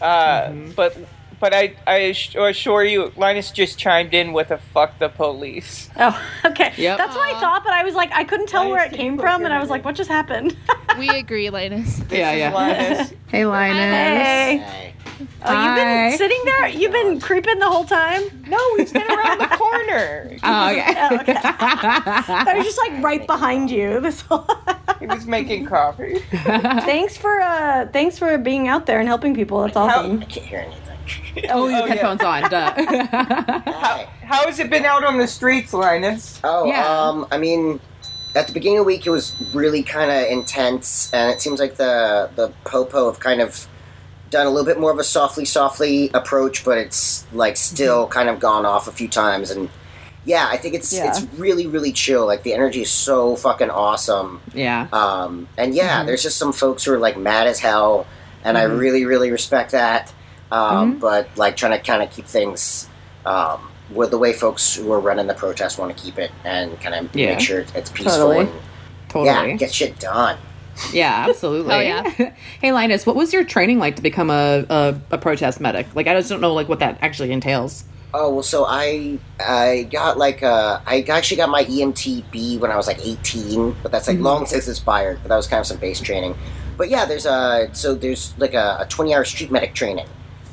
[SPEAKER 5] Uh, but but I I assure you, Linus just chimed in with a fuck the police.
[SPEAKER 1] Oh, okay.
[SPEAKER 2] Yep.
[SPEAKER 1] That's what I thought, but I was like, I couldn't tell where it came from, and I was like, what just happened?
[SPEAKER 3] We agree, Linus.
[SPEAKER 2] Yeah,
[SPEAKER 5] This is
[SPEAKER 2] yeah.
[SPEAKER 5] Linus.
[SPEAKER 2] Hey, Linus.
[SPEAKER 1] hey.
[SPEAKER 6] Hey.
[SPEAKER 1] Oh, you've
[SPEAKER 2] Hi.
[SPEAKER 1] been sitting there. You've been creeping the whole time.
[SPEAKER 5] no, he's been around the corner.
[SPEAKER 2] Oh, okay.
[SPEAKER 1] Oh, okay. I was just like right behind you. This whole.
[SPEAKER 5] He was making coffee.
[SPEAKER 1] thanks for uh, thanks for being out there and helping people. That's awesome.
[SPEAKER 6] I can't hear anything.
[SPEAKER 2] oh, you have
[SPEAKER 5] Oh, yeah.
[SPEAKER 2] headphones on. Duh.
[SPEAKER 6] Hi.
[SPEAKER 5] How has it been out on the streets, Linus?
[SPEAKER 6] Oh,
[SPEAKER 2] Yeah.
[SPEAKER 6] um, I mean, at the beginning of the week, it was really kind of intense, and it seems like the the popo have kind of done a little bit more of a softly, softly approach, but it's like still kind of gone off a few times, and yeah, I think it's
[SPEAKER 1] Yeah.
[SPEAKER 6] it's really, really chill. Like the energy is so fucking awesome.
[SPEAKER 2] yeah.
[SPEAKER 6] Um, and yeah, there's just some folks who are like mad as hell, and I really, really respect that. Um, But like trying to kind of keep things um, with the way folks who are running the protest want to keep it, and kind of
[SPEAKER 2] Yeah.
[SPEAKER 6] make sure it's peaceful
[SPEAKER 1] Totally.
[SPEAKER 6] and
[SPEAKER 2] Totally.
[SPEAKER 6] yeah, get shit done.
[SPEAKER 2] Yeah, absolutely.
[SPEAKER 3] Oh, yeah.
[SPEAKER 2] hey, Linus, what was your training like to become a, a, a protest medic? Like, I just don't know like what that actually entails.
[SPEAKER 6] Oh well, so I I got like uh I actually got my EMTB when I was like 18, but that's like long since expired. But that was kind of some base training. But yeah, there's a so there's like a, a 20 hour street medic training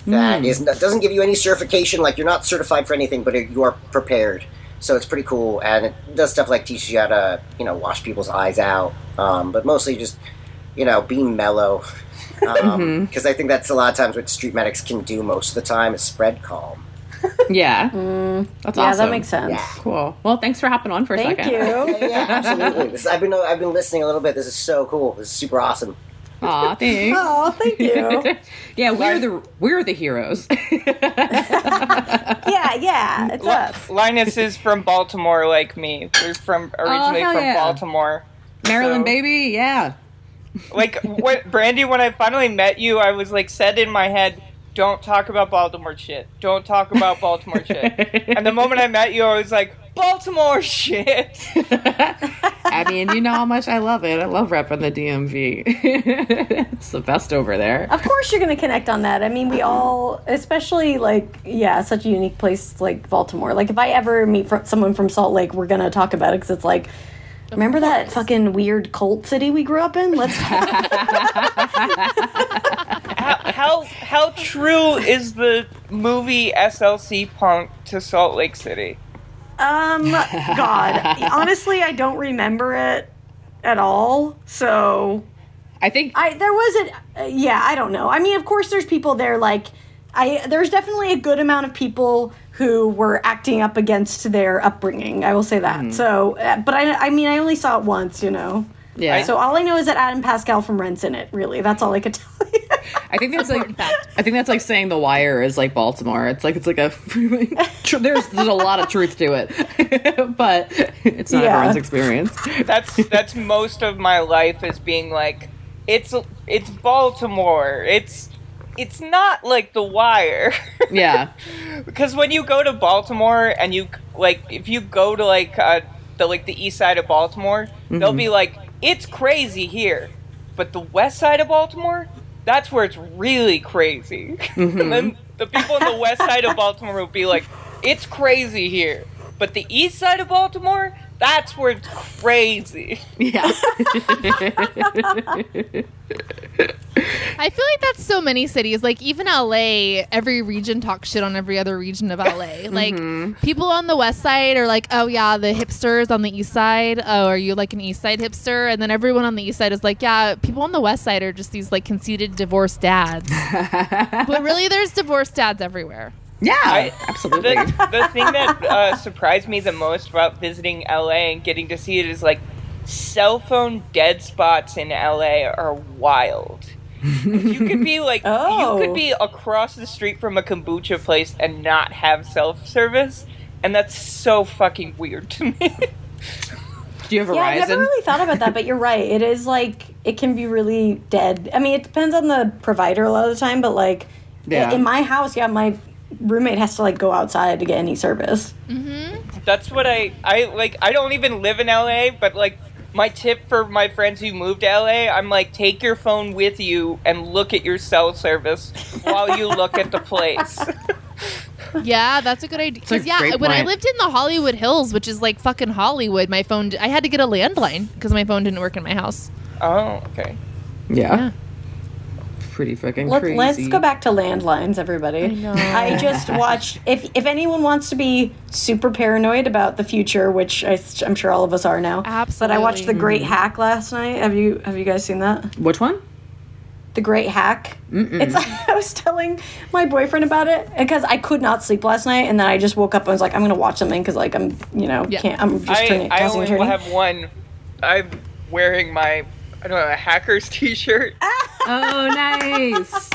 [SPEAKER 6] that is that doesn't give you any certification. Like you're not certified for anything, but you are prepared. So it's pretty cool, and it does stuff like teaches you how to you know wash people's eyes out, um, but mostly just you know be mellow. Because I think that's a lot of times what street medics can do most of the time is spread calm.
[SPEAKER 2] Yeah. Mm, that's awesome.
[SPEAKER 1] yeah,
[SPEAKER 2] awesome.
[SPEAKER 1] that makes sense.
[SPEAKER 6] Yeah.
[SPEAKER 2] Cool. Well, thanks for hopping on for a
[SPEAKER 1] Thank
[SPEAKER 2] second.
[SPEAKER 1] you.
[SPEAKER 6] yeah, yeah, absolutely. This, I've been I've been listening a little bit. This is so cool. This is super awesome.
[SPEAKER 2] Aw, thanks.
[SPEAKER 1] Oh, thank you.
[SPEAKER 2] yeah, we're the we're the heroes.
[SPEAKER 1] yeah, yeah, it's
[SPEAKER 5] Li-
[SPEAKER 1] us.
[SPEAKER 5] Linus is from Baltimore, like me. We're from oh, originally
[SPEAKER 2] hell
[SPEAKER 5] from
[SPEAKER 2] yeah.
[SPEAKER 5] Baltimore.
[SPEAKER 2] Maryland,
[SPEAKER 5] So-
[SPEAKER 2] baby, yeah.
[SPEAKER 5] Like what, Brandy? When I finally met you, I was like said in my head, "Don't talk about Baltimore shit. Don't talk about Baltimore shit." And the moment I met you, I was like, "Baltimore shit."
[SPEAKER 2] I mean, you know how much I love it. I love repping the DMV. it's the best over there.
[SPEAKER 1] Of course, you're going to connect on that. I mean, we all, especially like, yeah, such a unique place like Baltimore. Like, if I ever meet fr- someone from Salt Lake, we're going to talk about it because it's like, remember that fucking weird cult city we grew up in? Let's.
[SPEAKER 5] how, how how true is the movie SLC Punk to Salt Lake City?
[SPEAKER 1] um, God, honestly, I don't remember it at all. So
[SPEAKER 2] I think
[SPEAKER 1] I there wasn't. Uh, yeah, I don't know. I mean, of course, there's people there. Like, I there's definitely a good amount of people who were acting up against their upbringing. I will say that. So, uh, but I, I mean, I only saw it once. You know.
[SPEAKER 2] Yeah.
[SPEAKER 1] So all I know is that Adam Pascal from Rent's in it. Really, that's all I could tell you.
[SPEAKER 2] I think that's like I think that's like saying The Wire is like Baltimore. It's like it's like a there's there's a lot of truth to it, but it's not
[SPEAKER 1] Yeah.
[SPEAKER 2] everyone's experience.
[SPEAKER 5] That's that's most of my life is being like, it's it's Baltimore. It's it's not like The Wire.
[SPEAKER 2] Yeah,
[SPEAKER 5] because when you go to Baltimore and you like if you go to like uh, the like the east side of Baltimore, they'll be like it's crazy here, but the west side of Baltimore, that's where it's really crazy. Mm-hmm. and then the people on the west side of Baltimore will be like it's crazy here, but the east side of Baltimore, that's where it's crazy.
[SPEAKER 2] yeah.
[SPEAKER 3] I feel like that's so many cities. Like even LA, every region talks shit on every other region of LA. Like mm-hmm. people on the west side are like, "Oh yeah, the hipsters on the east side. Oh, are you like an east side hipster?" And then everyone on the east side is like, "Yeah, people on the west side are just these like conceited divorced dads." but really, there's divorced dads everywhere.
[SPEAKER 2] Yeah,
[SPEAKER 5] I-
[SPEAKER 2] absolutely.
[SPEAKER 5] the, the thing that uh, surprised me the most about visiting LA and getting to see it is like cell phone dead spots in LA are wild. you could be like
[SPEAKER 1] Oh.
[SPEAKER 5] you could be across the street from a kombucha place and not have self service and that's so fucking weird to me.
[SPEAKER 2] Do you have Verizon?
[SPEAKER 1] Yeah, I never really thought about that, but you're right. It is like it can be really dead. I mean, it depends on the provider a lot of the time, but like
[SPEAKER 2] Yeah.
[SPEAKER 1] in my house, yeah, my roommate has to like go outside to get any service. Mm-hmm.
[SPEAKER 5] that's what I I like I don't even live in LA, but like my tip for my friends who moved to LA, I'm like take your phone with you and look at your cell service while you look at the place.
[SPEAKER 3] Yeah, that's a good idea.
[SPEAKER 2] a
[SPEAKER 3] 'Cause, yeah,
[SPEAKER 2] great
[SPEAKER 3] when I lived in the Hollywood Hills, which is like fucking Hollywood, my phone, I had to get a landline because my phone didn't work in my house.
[SPEAKER 5] oh, okay.
[SPEAKER 2] yeah.
[SPEAKER 3] Yeah.
[SPEAKER 2] Pretty fucking
[SPEAKER 1] Let,
[SPEAKER 2] crazy.
[SPEAKER 1] let's go back to landlines, everybody.
[SPEAKER 3] I know.
[SPEAKER 1] I just watched. If if anyone wants to be super paranoid about the future, which I, am sure all of us are now, But I watched The Great mm-hmm. Hack last night. Have you have you guys seen that?
[SPEAKER 2] Which one?
[SPEAKER 1] The Great Hack. It's I was telling my boyfriend about it because I could not sleep last night, and then I just woke up and was like, I'm gonna watch something because like I'm you know
[SPEAKER 3] Yeah.
[SPEAKER 1] can't I'm just
[SPEAKER 5] I,
[SPEAKER 1] turning
[SPEAKER 5] I only
[SPEAKER 1] turning.
[SPEAKER 5] have one. I'm wearing my I don't know a hackers T-shirt.
[SPEAKER 2] Oh, nice.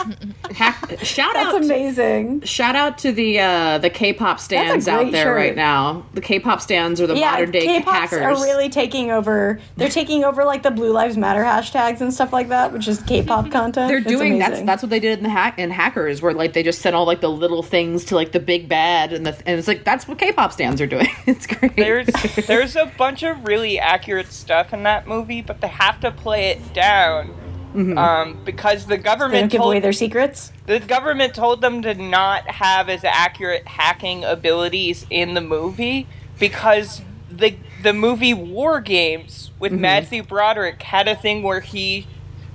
[SPEAKER 2] Hack- shout
[SPEAKER 1] That's
[SPEAKER 2] out.
[SPEAKER 1] amazing.
[SPEAKER 2] Shout out to the uh, the K-pop stans out there
[SPEAKER 1] shirt.
[SPEAKER 2] right now. The K-pop stans are the
[SPEAKER 1] Yeah,
[SPEAKER 2] modern day
[SPEAKER 1] K-pops
[SPEAKER 2] hackers.
[SPEAKER 1] are really taking over. They're taking over like the Blue Lives Matter hashtags and stuff like that, which is K-pop content.
[SPEAKER 2] They're doing that's
[SPEAKER 1] amazing.
[SPEAKER 2] that's what they did in the hack in hackers where like they just sent all like the little things to like the big bad and the and it's like that's what K-pop stans are doing. it's great.
[SPEAKER 5] There's there's a bunch of really accurate stuff in that movie, but they have to play it down. Um, because the government
[SPEAKER 1] give
[SPEAKER 5] told,
[SPEAKER 1] away their secrets.
[SPEAKER 5] the government told them to not have as accurate hacking abilities in the movie because the the movie War Games with Matthew Broderick had a thing where he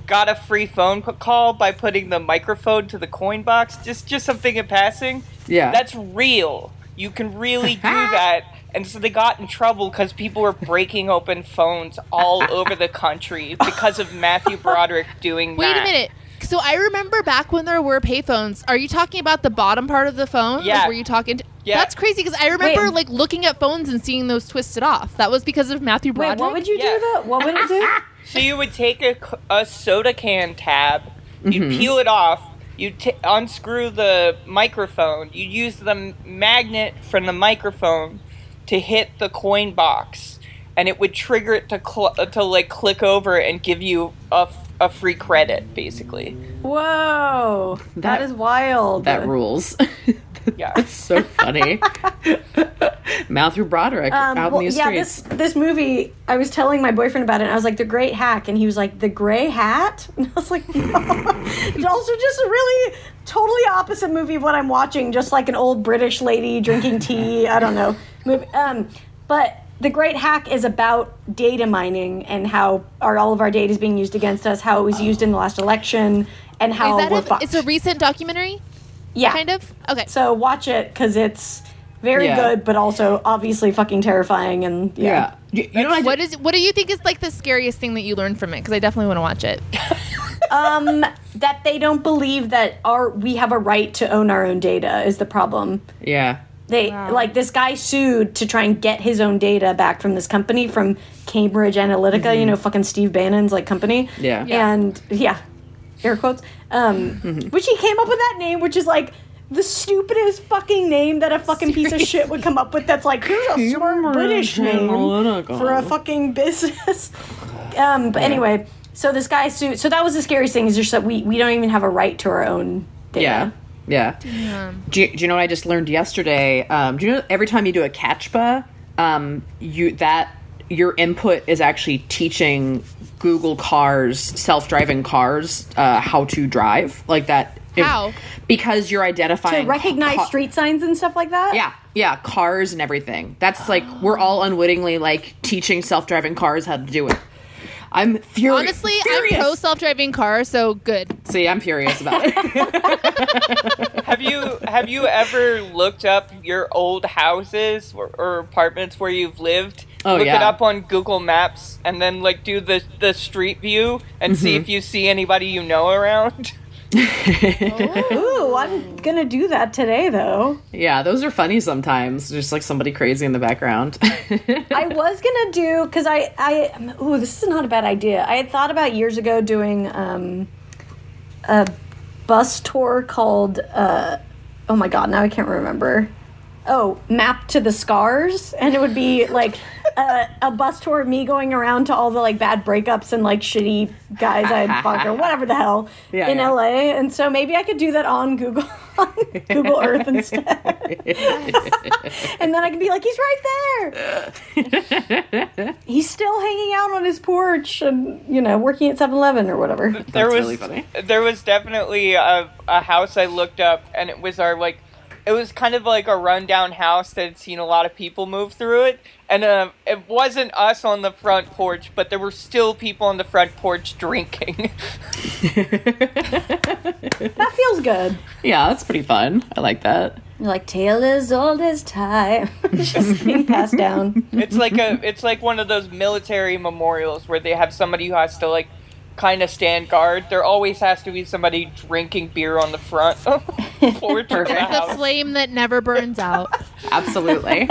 [SPEAKER 5] got a free phone call by putting the microphone to the coin box just just something in passing
[SPEAKER 2] Yeah.
[SPEAKER 5] that's real you can really do that and so they got in trouble because people were breaking open phones all over the country because of Matthew Broderick doing
[SPEAKER 3] Wait
[SPEAKER 5] that.
[SPEAKER 3] a minute. So I remember back when there were payphones. Are you talking about the bottom part of the phone? Like,
[SPEAKER 5] Yeah.
[SPEAKER 3] were you talking? To,
[SPEAKER 5] Yeah.
[SPEAKER 3] That's crazy because I remember
[SPEAKER 1] Wait.
[SPEAKER 3] like looking at phones and seeing those twisted off. That was because of Matthew Broderick.
[SPEAKER 1] Wait,
[SPEAKER 3] Broderick.
[SPEAKER 1] what would you
[SPEAKER 5] Yeah.
[SPEAKER 1] do though? What would it do?
[SPEAKER 5] So you would take a, a soda can tab, you'd
[SPEAKER 2] Mm-hmm.
[SPEAKER 5] peel it off, you'd t- unscrew the microphone, you'd use the magnet from the microphone to hit the coin box, and it would trigger it to cl- to like click over and give you a, f- a free credit, basically.
[SPEAKER 1] Whoa,
[SPEAKER 2] That-
[SPEAKER 1] that is wild.
[SPEAKER 2] That rules.
[SPEAKER 5] Yeah.
[SPEAKER 2] It's so funny. Matthew Broderick
[SPEAKER 1] Um,
[SPEAKER 2] out
[SPEAKER 1] well,
[SPEAKER 2] in the
[SPEAKER 1] yeah,
[SPEAKER 2] streets.
[SPEAKER 1] this this movie. I was telling my boyfriend about it. and I was like, "The Great Hack," and he was like, "The Gray Hat," and I was like, no. "It's also just a really totally opposite movie of what I'm watching. Just like an old British lady drinking tea. I don't know." Movie. Um, but the Great Hack is about data mining and how our all of our data is being used against us. How it was used in the last election, and how
[SPEAKER 3] Is that
[SPEAKER 1] we're
[SPEAKER 3] a, it's a recent documentary,
[SPEAKER 1] yeah,
[SPEAKER 3] kind of. Okay.
[SPEAKER 1] So watch it because it's very
[SPEAKER 2] Yeah.
[SPEAKER 1] good, but also obviously fucking terrifying. And yeah.
[SPEAKER 2] yeah. You, you know what
[SPEAKER 3] What is what do you think is like the scariest thing that you learned from it? Because I definitely want to watch it.
[SPEAKER 1] um, that they don't believe that our we have a right to own our own data is the problem.
[SPEAKER 2] Yeah.
[SPEAKER 1] They like this guy sued to try and get his own data back from this company from Cambridge Analytica, you know, fucking Steve Bannon's like company.
[SPEAKER 2] Yeah.
[SPEAKER 3] Yeah.
[SPEAKER 1] And yeah, air quotes. Um, which he came up with that name, which is like the stupidest fucking name that a fucking piece of shit would come up with. That's like here's a smart British name for a fucking business. um, but anyway, so this guy sued. So that was the scariest thing is just that we we don't even have a right to our own data.
[SPEAKER 2] Yeah. Yeah. Do, you, do you know what I just learned yesterday? Um, do you know every time you do a captcha, um, you that your input is actually teaching Google cars, self-driving cars, uh, how to drive like that. if-
[SPEAKER 3] How?
[SPEAKER 2] because you're identifying.
[SPEAKER 1] To
[SPEAKER 2] identifying
[SPEAKER 1] recognize
[SPEAKER 2] ca-
[SPEAKER 1] street signs and stuff like that.
[SPEAKER 2] Yeah, yeah, cars and everything. That's like we're all unwittingly like teaching self-driving cars how to do it. I'm furious.
[SPEAKER 3] Honestly,
[SPEAKER 2] furious.
[SPEAKER 3] I'm pro self-driving car, so good.
[SPEAKER 2] See, I'm furious about it.
[SPEAKER 5] Have you have you ever looked up your old houses or, or apartments where you've lived?
[SPEAKER 2] Oh,
[SPEAKER 5] Look it up on Google Maps and then like do the the street view and see
[SPEAKER 2] Mm-hmm.
[SPEAKER 5] if you see anybody you know around.
[SPEAKER 1] Ooh, I'm gonna do that today though.
[SPEAKER 2] yeah, those are funny sometimes. Just like somebody crazy in the background.
[SPEAKER 1] I was gonna do because I I ooh this is not a bad idea. I had thought about years ago doing um, a bus tour called uh, oh my god now I can't remember. Oh, map to the scars, and it would be like a, a bus tour of me going around to all the like bad breakups and like shitty guys I'd fuck or whatever the hell
[SPEAKER 2] Yeah,
[SPEAKER 1] in
[SPEAKER 2] yeah.
[SPEAKER 1] LA. And so maybe I could do that on Google on Google Earth instead. and then I could be like, he's right there. he's still hanging out on his porch and, you know, working at 7 Eleven or whatever.
[SPEAKER 5] there
[SPEAKER 2] That's
[SPEAKER 5] was
[SPEAKER 2] really funny.
[SPEAKER 5] there was definitely a, a house I looked up and it was our like it was kind of like a rundown house that had seen a lot of people move through it and uh, it wasn't us on the front porch but there were still people on the front porch drinking
[SPEAKER 1] That feels good.
[SPEAKER 2] yeah, that's pretty fun. I like that.
[SPEAKER 1] Like, tale as old as time. Just being passed down.
[SPEAKER 5] it's like a it's like one of those military memorials where they have somebody who has to like kind of stand guard there always has to be somebody drinking beer on the front porch of the
[SPEAKER 2] Perfect.
[SPEAKER 3] The flame that never burns out.
[SPEAKER 2] Absolutely.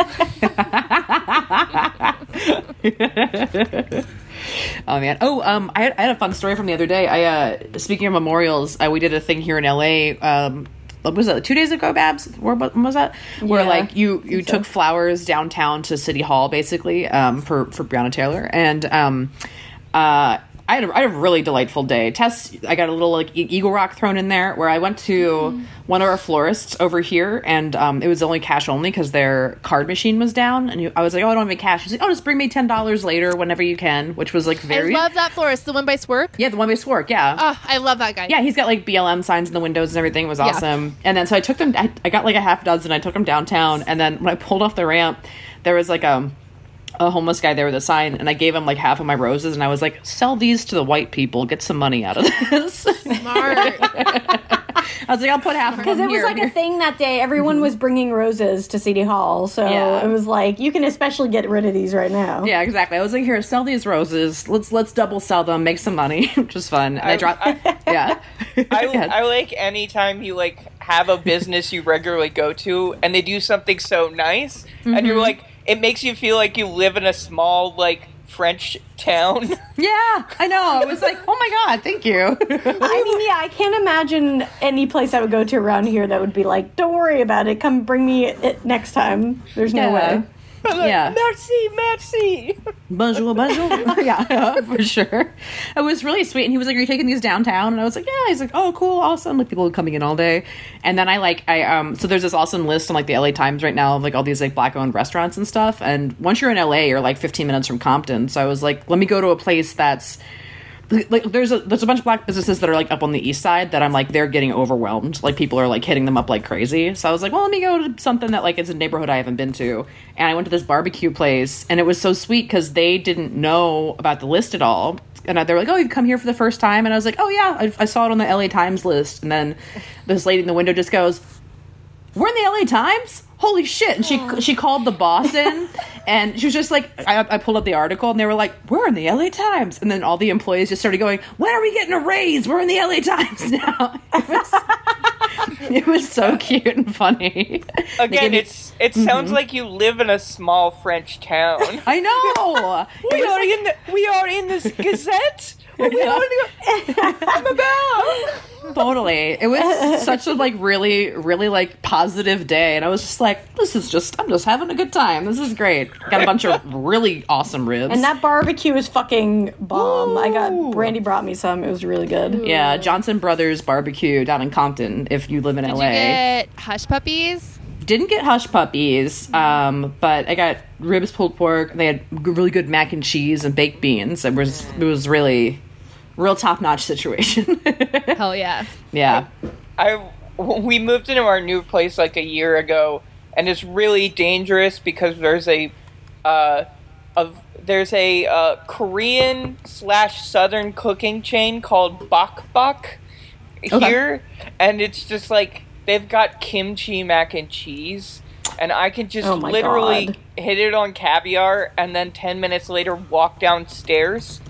[SPEAKER 2] oh man. Oh, um, I had, I had a fun story from the other day. I uh, speaking of memorials, uh, we did a thing here in LA. Um, what was that? Two days ago, Babs. Where what was that? Where
[SPEAKER 1] Yeah,
[SPEAKER 2] like you you
[SPEAKER 1] so.
[SPEAKER 2] took flowers downtown to City Hall, basically, um, for for Breonna Taylor, and um, uh. I had, a, I had a really delightful day. Tess, I got a little like Eagle Rock thrown in there where I went to one of our florists over here, and um, it was only cash only because their card machine was down. And I was like, "Oh, I don't have any cash." She's like, "Oh, just bring me ten dollars later whenever you can," which was like very
[SPEAKER 3] I love that florist, the one by Swerk.
[SPEAKER 2] yeah, the one by Swark, yeah.
[SPEAKER 3] Oh, I love that guy.
[SPEAKER 2] Yeah, he's got like BLM signs in the windows and everything. It was
[SPEAKER 3] Yeah.
[SPEAKER 2] awesome. And then so I took them. I, I got like a half dozen. I took them downtown, and then when I pulled off the ramp, there was like a a homeless guy there with a sign, and I gave him like half of my roses, and I was like, "Sell these to the white people. Get some money out of this."
[SPEAKER 3] Smart.
[SPEAKER 2] I was like, "I'll put half of
[SPEAKER 1] Because
[SPEAKER 2] them
[SPEAKER 1] it was
[SPEAKER 2] here."
[SPEAKER 1] like a thing that day. Everyone was bringing roses to City Hall. So
[SPEAKER 2] Yeah.
[SPEAKER 1] it was like, you can especially get rid of these right now.
[SPEAKER 2] Yeah, exactly. I was like, "Here, sell these roses. Let's let's double sell them, make some money, which is fun." And I,
[SPEAKER 5] I-
[SPEAKER 2] dropped. yeah.
[SPEAKER 5] I,
[SPEAKER 2] Yeah.
[SPEAKER 5] I like anytime you like have a business you regularly go to and they do something so nice and
[SPEAKER 2] Mm-hmm.
[SPEAKER 5] you're like it makes you feel like you live in a small like French town.
[SPEAKER 2] Yeah, I know. I was like, oh my god, thank you.
[SPEAKER 1] I mean, yeah, I can't imagine any place I would go to around here that would be like, "Don't worry about it. Come bring me it next time." There's no
[SPEAKER 2] Yeah.
[SPEAKER 1] way.
[SPEAKER 2] Yeah.
[SPEAKER 5] merci, merci.
[SPEAKER 2] Bonjour, bonjour. yeah, for sure. It was really sweet. And he was like, Are you taking these downtown? And I was like, Yeah. He's like, Oh, cool, awesome. Like people coming in all day. And then I like I um so there's this awesome list on like the LA Times right now of like all these like black owned restaurants and stuff. And once you're in LA, you're like fifteen minutes from Compton. So I was like, let me go to a place that's like there's a there's a bunch of black businesses that are like up on the east side that I'm like they're getting overwhelmed. Like people are like hitting them up like crazy. So I was like, well, let me go to something that like is a neighborhood I haven't been to. And I went to this barbecue place, and it was so sweet because they didn't know about the list at all. And they were like, "Oh, you've come here for the first time," and I was like, "Oh yeah, I, I saw it on the LA Times list." And then this lady in the window just goes, we're in the LA Times. Holy shit! And she she called the boss in, and she was just like, I, I pulled up the article, and they were like, "We're in the LA Times." And then all the employees just started going, "When are we getting a raise? We're in the LA Times now." It was, it was so cute and funny.
[SPEAKER 5] Again,
[SPEAKER 2] me-
[SPEAKER 5] it's it sounds mm-hmm. like you live in a small French town.
[SPEAKER 2] I know.
[SPEAKER 5] We are
[SPEAKER 2] like-
[SPEAKER 5] in the we are in this Gazette. We are I'm about.
[SPEAKER 2] totally. It was such a like really really like positive day, and I was just like, "This is just I'm just having a good time. This is great." Got a bunch of really awesome ribs.
[SPEAKER 1] And that barbecue is fucking bomb. I got Brandy brought me some. It was really good.
[SPEAKER 2] Yeah, Johnson Brothers Barbecue down in Compton. If you live in
[SPEAKER 3] Did
[SPEAKER 2] LA,
[SPEAKER 3] you get hush puppies?
[SPEAKER 2] Didn't get hush puppies, um, but I got ribs, pulled pork. They had really good mac and cheese and baked beans. It was it was really real top notch situation.
[SPEAKER 3] Hell yeah.
[SPEAKER 2] yeah,
[SPEAKER 5] I we moved into our new place like a year ago, and it's really dangerous because there's a uh, of there's a uh, Korean slash Southern cooking chain called Bok Bok here, and it's just like they've got kimchi mac and cheese. And I can just
[SPEAKER 1] Oh
[SPEAKER 5] literally
[SPEAKER 1] God.
[SPEAKER 5] hit it on caviar, and then ten minutes later walk downstairs,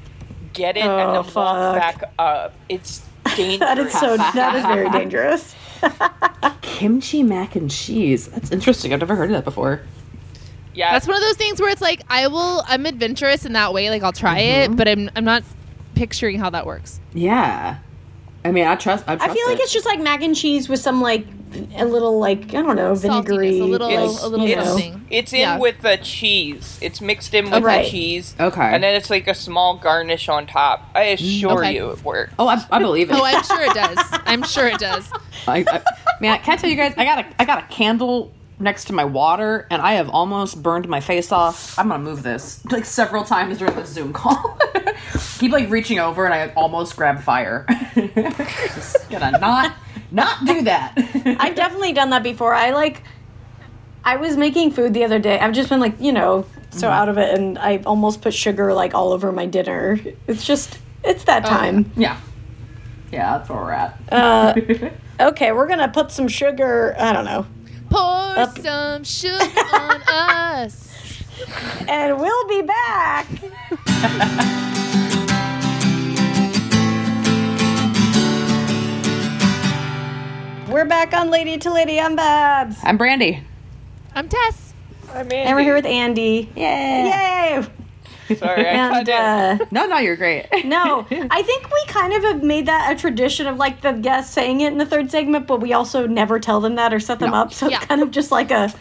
[SPEAKER 5] get it,
[SPEAKER 1] Oh,
[SPEAKER 5] and then
[SPEAKER 1] fuck.
[SPEAKER 5] walk back up. It's dangerous.
[SPEAKER 1] That is so. That is very dangerous.
[SPEAKER 2] kimchi mac and cheese. That's interesting. I've never heard of that before.
[SPEAKER 5] Yeah,
[SPEAKER 3] That's one of those things where it's like I will I'm adventurous in that way, like I'll try it, mm-hmm. but I'm I'm not picturing how that works.
[SPEAKER 2] Yeah, I mean, I trust. I,
[SPEAKER 1] I
[SPEAKER 2] trust
[SPEAKER 1] feel like it's just like mac and cheese with some like a little like I don't know vinegary,
[SPEAKER 3] Saltiness, a little
[SPEAKER 5] It's-
[SPEAKER 3] a little
[SPEAKER 1] you know.
[SPEAKER 3] something.
[SPEAKER 5] It's in
[SPEAKER 3] Yeah.
[SPEAKER 5] with the cheese. It's mixed in with
[SPEAKER 1] Right.
[SPEAKER 5] the cheese.
[SPEAKER 2] Okay.
[SPEAKER 5] And then it's like a small garnish on top. I mm, assure
[SPEAKER 3] Okay.
[SPEAKER 5] you it works.
[SPEAKER 2] Oh, I, I believe it.
[SPEAKER 3] Oh, I'm sure it does. I'm sure it does.
[SPEAKER 2] I, I, man, can I tell you guys? I got a I got a candle next to my water, and I have almost burned my face off. I'm gonna move this like several times during this Zoom call. Keep like reaching over, and I almost grab fire. Just gonna not not do that.
[SPEAKER 1] I've definitely done that before. I like. I was making food the other day. I've just been like, you know, so out of it, and I almost put sugar like all over my dinner. It's just, it's that time.
[SPEAKER 2] yeah, yeah, that's where we're at.
[SPEAKER 1] Uh, okay, we're gonna put some sugar. I don't know,
[SPEAKER 3] Pour some sugar on us.
[SPEAKER 1] and we'll be back. We're back on Lady to Lady. I'm Babs,
[SPEAKER 2] I'm Brandy.
[SPEAKER 3] I'm Tess.
[SPEAKER 5] I'm Andy.
[SPEAKER 1] and we're here with Andy.
[SPEAKER 2] Yeah.
[SPEAKER 1] Yay!
[SPEAKER 5] Sorry, I
[SPEAKER 1] And
[SPEAKER 5] cut in.
[SPEAKER 1] uh,
[SPEAKER 2] No, no, you're great.
[SPEAKER 1] no, I think we kind of have made that a tradition of like the guests saying it in the third segment, but we also never tell them that or set them
[SPEAKER 2] No.
[SPEAKER 1] up. So
[SPEAKER 3] Yeah.
[SPEAKER 1] it's kind of just like a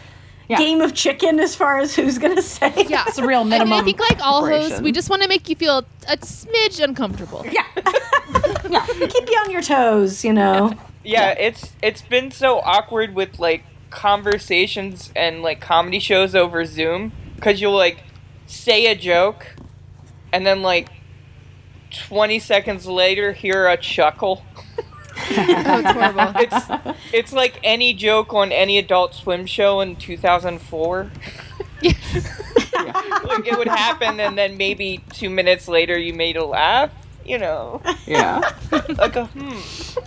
[SPEAKER 2] Yeah.
[SPEAKER 1] game of chicken as far as who's gonna say. it.
[SPEAKER 3] Yeah.
[SPEAKER 2] It's a real
[SPEAKER 3] I
[SPEAKER 2] minimum.
[SPEAKER 3] mean, I think like all hosts, we just want to make you feel a smidge uncomfortable.
[SPEAKER 2] yeah. yeah.
[SPEAKER 1] keep you on your toes, you know.
[SPEAKER 5] Yeah, it's it's been so awkward with like conversations and like comedy shows over Zoom because you'll like say a joke and then like 20 seconds later hear a chuckle.
[SPEAKER 3] Oh, it's horrible.
[SPEAKER 5] It's it's like any joke on any Adult Swim show in 2004. like it would happen and then maybe 2 minutes later you made a laugh, you know.
[SPEAKER 2] Yeah.
[SPEAKER 5] Like a hmm.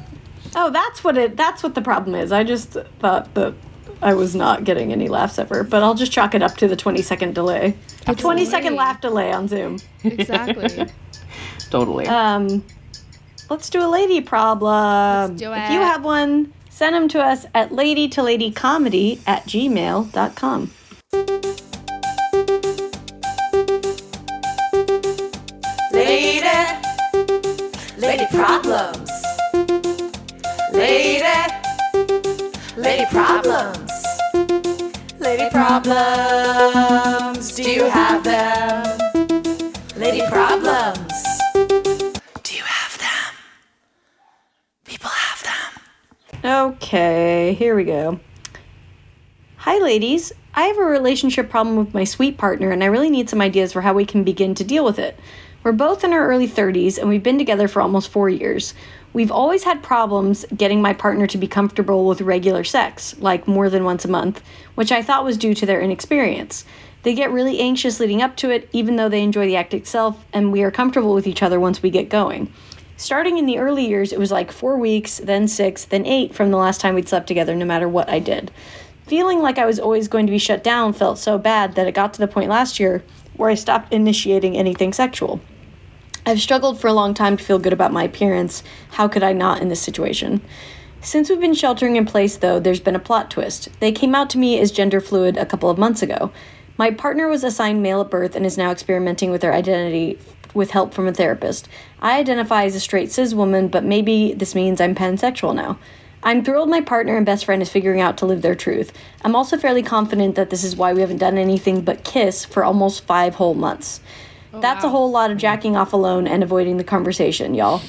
[SPEAKER 1] Oh, that's what it. That's what the problem is. I just thought that I was not getting any laughs ever, but I'll just chalk it up to the 20 second delay. A 20 second laugh delay on Zoom.
[SPEAKER 3] Exactly.
[SPEAKER 2] totally.
[SPEAKER 1] Um, let's do a lady problem. If you have one, send them to us at ladytoladycomedy at gmail.com.
[SPEAKER 7] Lady, lady problems. Lady, lady problems. Lady problems. Do you have them? Lady problems. Do you have them? People have them.
[SPEAKER 1] Okay, here we go. Hi, ladies. I have a relationship problem with my sweet partner, and I really need some ideas for how we can begin to deal with it. We're both in our early 30s, and we've been together for almost four years. We've always had problems getting my partner to be comfortable with regular sex, like more than once a month, which I thought was due to their inexperience. They get really anxious leading up to it, even though they enjoy the act itself, and we are comfortable with each other once we get going. Starting in the early years, it was like four weeks, then six, then eight from the last time we'd slept together, no matter what I did. Feeling like I was always going to be shut down felt so bad that it got to the point last year where I stopped initiating anything sexual. I've struggled for a long time to feel good about my appearance. How could I not in this situation? Since we've been sheltering in place, though, there's been a plot twist. They came out to me as gender fluid a couple of months ago. My partner was assigned male at birth and is now experimenting with their identity with help from a therapist. I identify as a straight cis woman, but maybe this means I'm pansexual now. I'm thrilled my partner and best friend is figuring out to live their truth. I'm also fairly confident that this is why we haven't done anything but kiss for almost five whole months. Oh, That's a whole lot of jacking off alone and avoiding the conversation, y'all.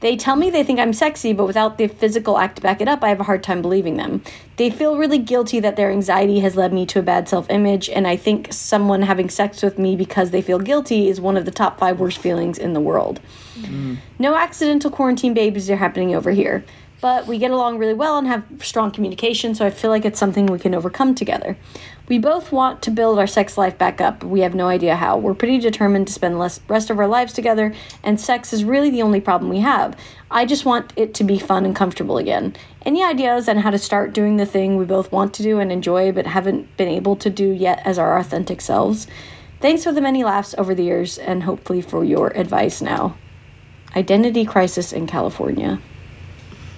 [SPEAKER 1] They tell me they think I'm sexy, but without the physical act to back it up, I have a hard time believing them. They feel really guilty that their anxiety has led me to a bad self image, and I think someone having sex with me because they feel guilty is one of the top five worst feelings in the world. Mm. No accidental quarantine babies are happening over here, but we get along really well and have strong communication, so I feel like it's something we can overcome together. We both want to build our sex life back up. We have no idea how. We're pretty determined to spend the rest of our lives together, and sex is really the only problem we have. I just want it to be fun and comfortable again. Any ideas on how to start doing the thing we both want to do and enjoy but haven't been able to do yet as our authentic selves? Thanks for the many laughs over the years and hopefully for your advice now. Identity crisis in California.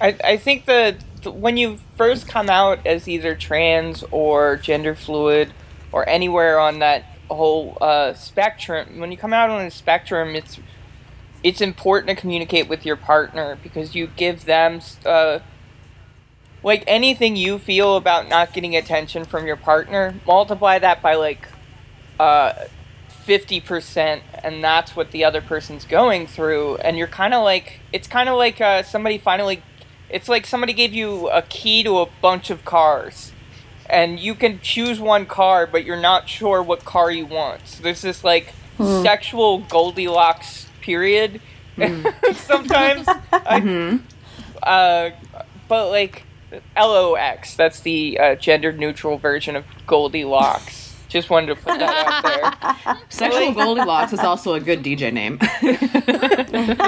[SPEAKER 5] I, I think that th- when you first come out as either trans or gender fluid or anywhere on that whole uh, spectrum, when you come out on the spectrum, it's it's important to communicate with your partner because you give them uh, like anything you feel about not getting attention from your partner, multiply that by like uh, 50% and that's what the other person's going through and you're kind of like it's kind of like uh, somebody finally it's like somebody gave you a key to a bunch of cars. And you can choose one car but you're not sure what car you want. So there's this like sexual goldilocks period. Sometimes I, uh, but like lox that's the uh, gender neutral version of goldilocks just wanted to put that out there.
[SPEAKER 2] Sexual Goldilocks is also a good DJ name.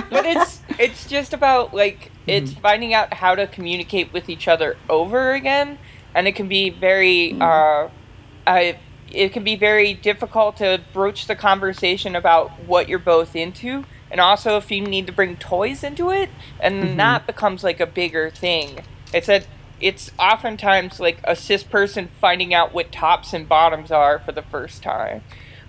[SPEAKER 5] but it's it's just about like it's mm-hmm. finding out how to communicate with each other over again and it can be very mm-hmm. uh, I, it can be very difficult to broach the conversation about what you're both into and also if you need to bring toys into it and then that becomes like a bigger thing. It's a it's oftentimes like a cis person finding out what tops and bottoms are for the first time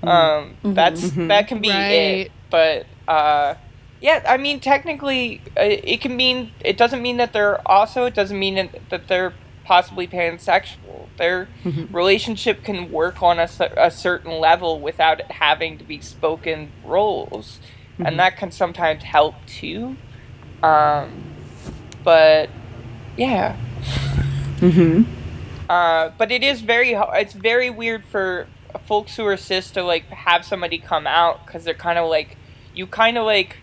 [SPEAKER 5] um, that's that can be
[SPEAKER 3] Right.
[SPEAKER 5] it but uh, yeah, I mean, technically, uh, it can mean it doesn't mean that they're also. It doesn't mean that- that they're possibly pansexual. Their relationship can work on a, a certain level without it having to be spoken roles, and that can sometimes help too. Um, but yeah. Uh, but it is very it's very weird for folks who are cis to like have somebody come out because they're kind of like you kind of like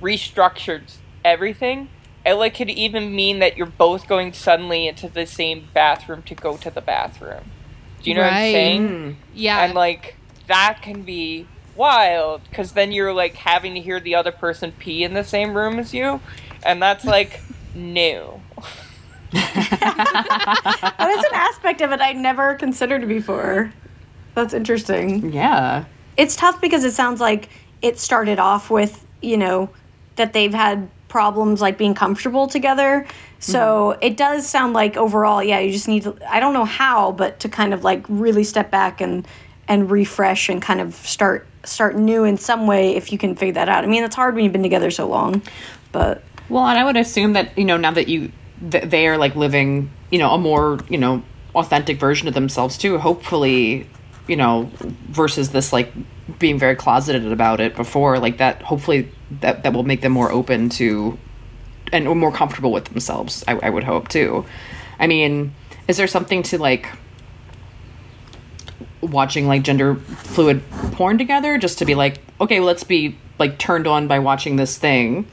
[SPEAKER 5] restructured everything. It like could even mean that you're both going suddenly into the same bathroom to go to the bathroom. Do you know what I'm saying?
[SPEAKER 3] Yeah.
[SPEAKER 5] And like that can be wild because then you're like having to hear the other person pee in the same room as you, and that's like new.
[SPEAKER 1] Oh, that's an aspect of it I never considered before. That's interesting.
[SPEAKER 2] yeah.
[SPEAKER 1] It's tough because it sounds like it started off with, you know, that they've had problems like being comfortable together. So mm-hmm. it does sound like overall, yeah, you just need to I don't know how, but to kind of like really step back and and refresh and kind of start start new in some way if you can figure that out. I mean, it's hard when you've been together so long, but
[SPEAKER 2] Well, and I would assume that you know now that you that they are like living, you know, a more you know authentic version of themselves too. Hopefully, you know, versus this like being very closeted about it before, like that. Hopefully, that that will make them more open to and more comfortable with themselves. I, I would hope too. I mean, is there something to like watching like gender fluid porn together just to be like okay well, let's be like turned on by watching this thing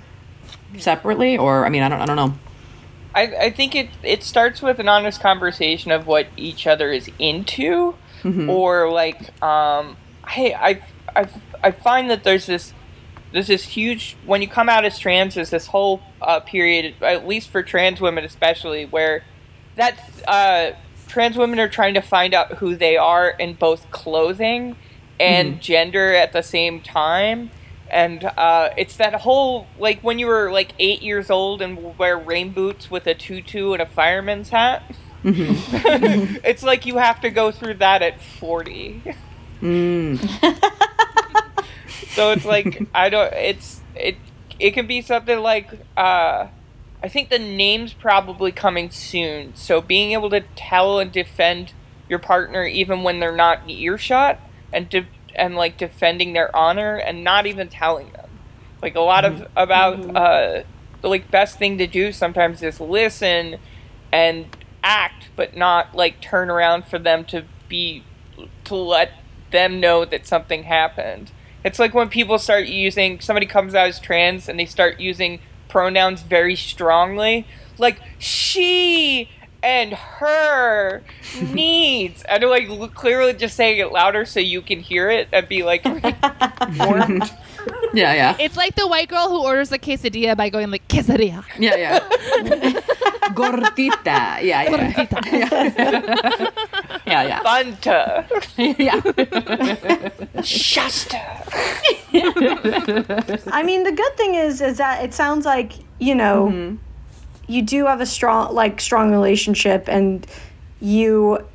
[SPEAKER 2] separately or i mean i don't i don't know
[SPEAKER 5] I, I think it it starts with an honest conversation of what each other is into, or like um, hey I, I I find that there's this there's this huge when you come out as trans there's this whole uh, period at least for trans women especially where that uh, trans women are trying to find out who they are in both clothing and gender at the same time and uh, it's that whole like when you were like eight years old and wear rain boots with a tutu and a fireman's hat? It's like you have to go through that at 40 so it's like i don't it's it it can be something like uh i think the name's probably coming soon. So being able to tell and defend your partner even when they're not in earshot and de- and like defending their honor and not even telling them. Like a lot of about uh the like best thing to do sometimes is listen and act but not like turn around for them to be to let them know that something happened. It's like when people start using somebody comes out as trans and they start using pronouns very strongly like she and her needs and they're like clearly just saying it louder so you can hear it and be like warned.
[SPEAKER 2] yeah yeah
[SPEAKER 3] It's like the white girl who orders a quesadilla by going like quesadilla.
[SPEAKER 2] yeah yeah gordita yeah yeah Gordita. yeah yeah
[SPEAKER 5] Fanta.
[SPEAKER 2] yeah
[SPEAKER 5] Shasta.
[SPEAKER 1] I mean, the good thing is, is that it sounds like you know, mm-hmm. You do have a strong, like, strong relationship, and you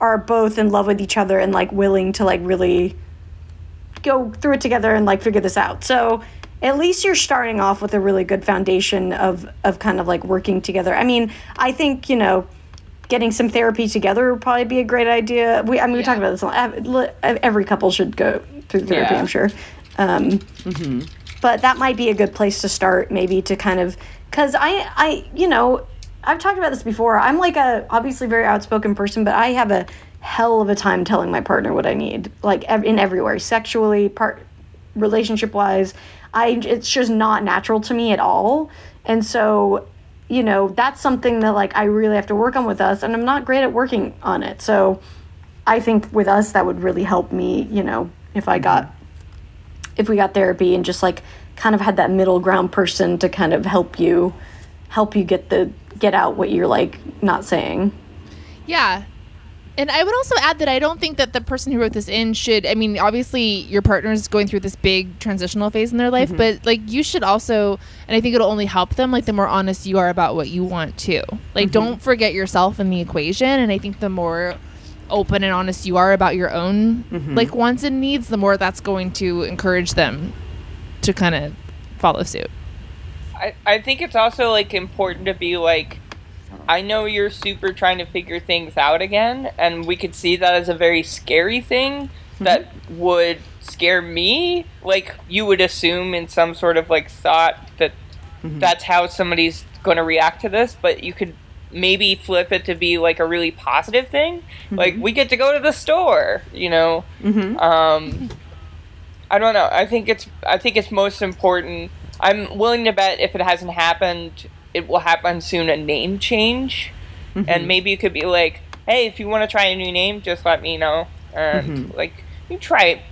[SPEAKER 1] are both in love with each other and like willing to like really go through it together and like figure this out. So at least you're starting off with a really good foundation of of kind of like working together. I mean, I think you know. Getting some therapy together would probably be a great idea. We, I mean, we talk about this a lot. Every couple should go through therapy,
[SPEAKER 2] Yeah.
[SPEAKER 1] I'm sure. Um, but that might be a good place to start maybe to kind of because I I you know I've talked about this before. I'm like a obviously very outspoken person but I have a hell of a time telling my partner what I need like ev- in everywhere sexually part relationship wise. I it's just not natural to me at all. And so you know that's something that like I really have to work on with us and I'm not great at working on it. So I think with us that would really help me you know if I got if we got therapy and just like kind of had that middle ground person to kind of help you help you get the get out what you're like not saying
[SPEAKER 3] Yeah. And I would also add that I don't think that the person who wrote this in should. I mean, obviously, your partner is going through this big transitional phase in their life, mm-hmm. but like you should also, and I think it'll only help them. Like the more honest you are about what you want too. Like, mm-hmm. don't forget yourself in the equation. And I think the more open and honest you are about your own mm-hmm. like wants and needs, the more that's going to encourage them to kind of follow suit.
[SPEAKER 5] I, I think it's also like important to be like I know you're super trying to figure things out again and we could see that as a very scary thing mm-hmm. that would scare me. Like you would assume in some sort of like thought that mm-hmm. that's how somebody's going to react to this but you could maybe flip it to be like a really positive thing mm-hmm. like we get to go to the store you know mm-hmm. um I don't know. I think it's I think it's most important. I'm willing to bet if it hasn't happened, it will happen soon. A name change, mm-hmm. and maybe it could be like, "Hey, if you want to try a new name, just let me know." And like you try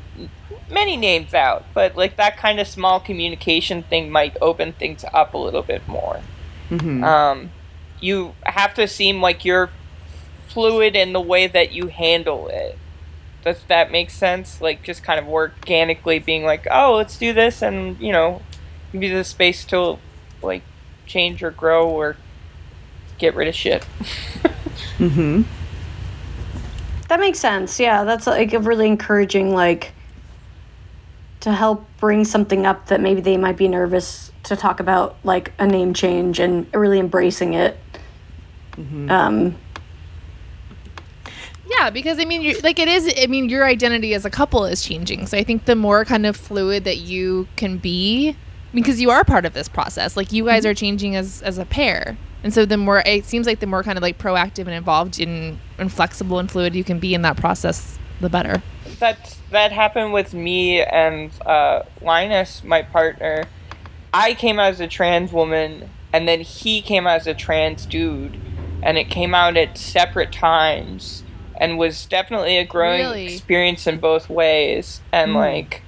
[SPEAKER 5] many names out, but like that kind of small communication thing might open things up a little bit more. Um, you have to seem like you're fluid in the way that you handle it. Does that make sense? Like just kind of organically being like, oh, let's do this, and you know, give you the space to like change or grow or get rid of shit. Mm-hmm.
[SPEAKER 1] that makes sense yeah that's like a really encouraging like to to help bring something up that maybe they might be nervous to talk about, like a name change and really embracing it. Um,
[SPEAKER 3] Yeah, because I mean, you like it is. I mean, your identity as a couple is changing. So I think the more kind of fluid that you can be, because you are part of this process. Like you guys are changing as as a pair, and so the more it seems like the more kind of like proactive and involved in and flexible and fluid you can be in that process, the better.
[SPEAKER 5] that that happened with me and uh, Linus, my partner. I came out as a trans woman, and then he came out as a trans dude, and it came out at separate times, and was definitely a growing
[SPEAKER 3] Really?
[SPEAKER 5] experience in both ways. And like,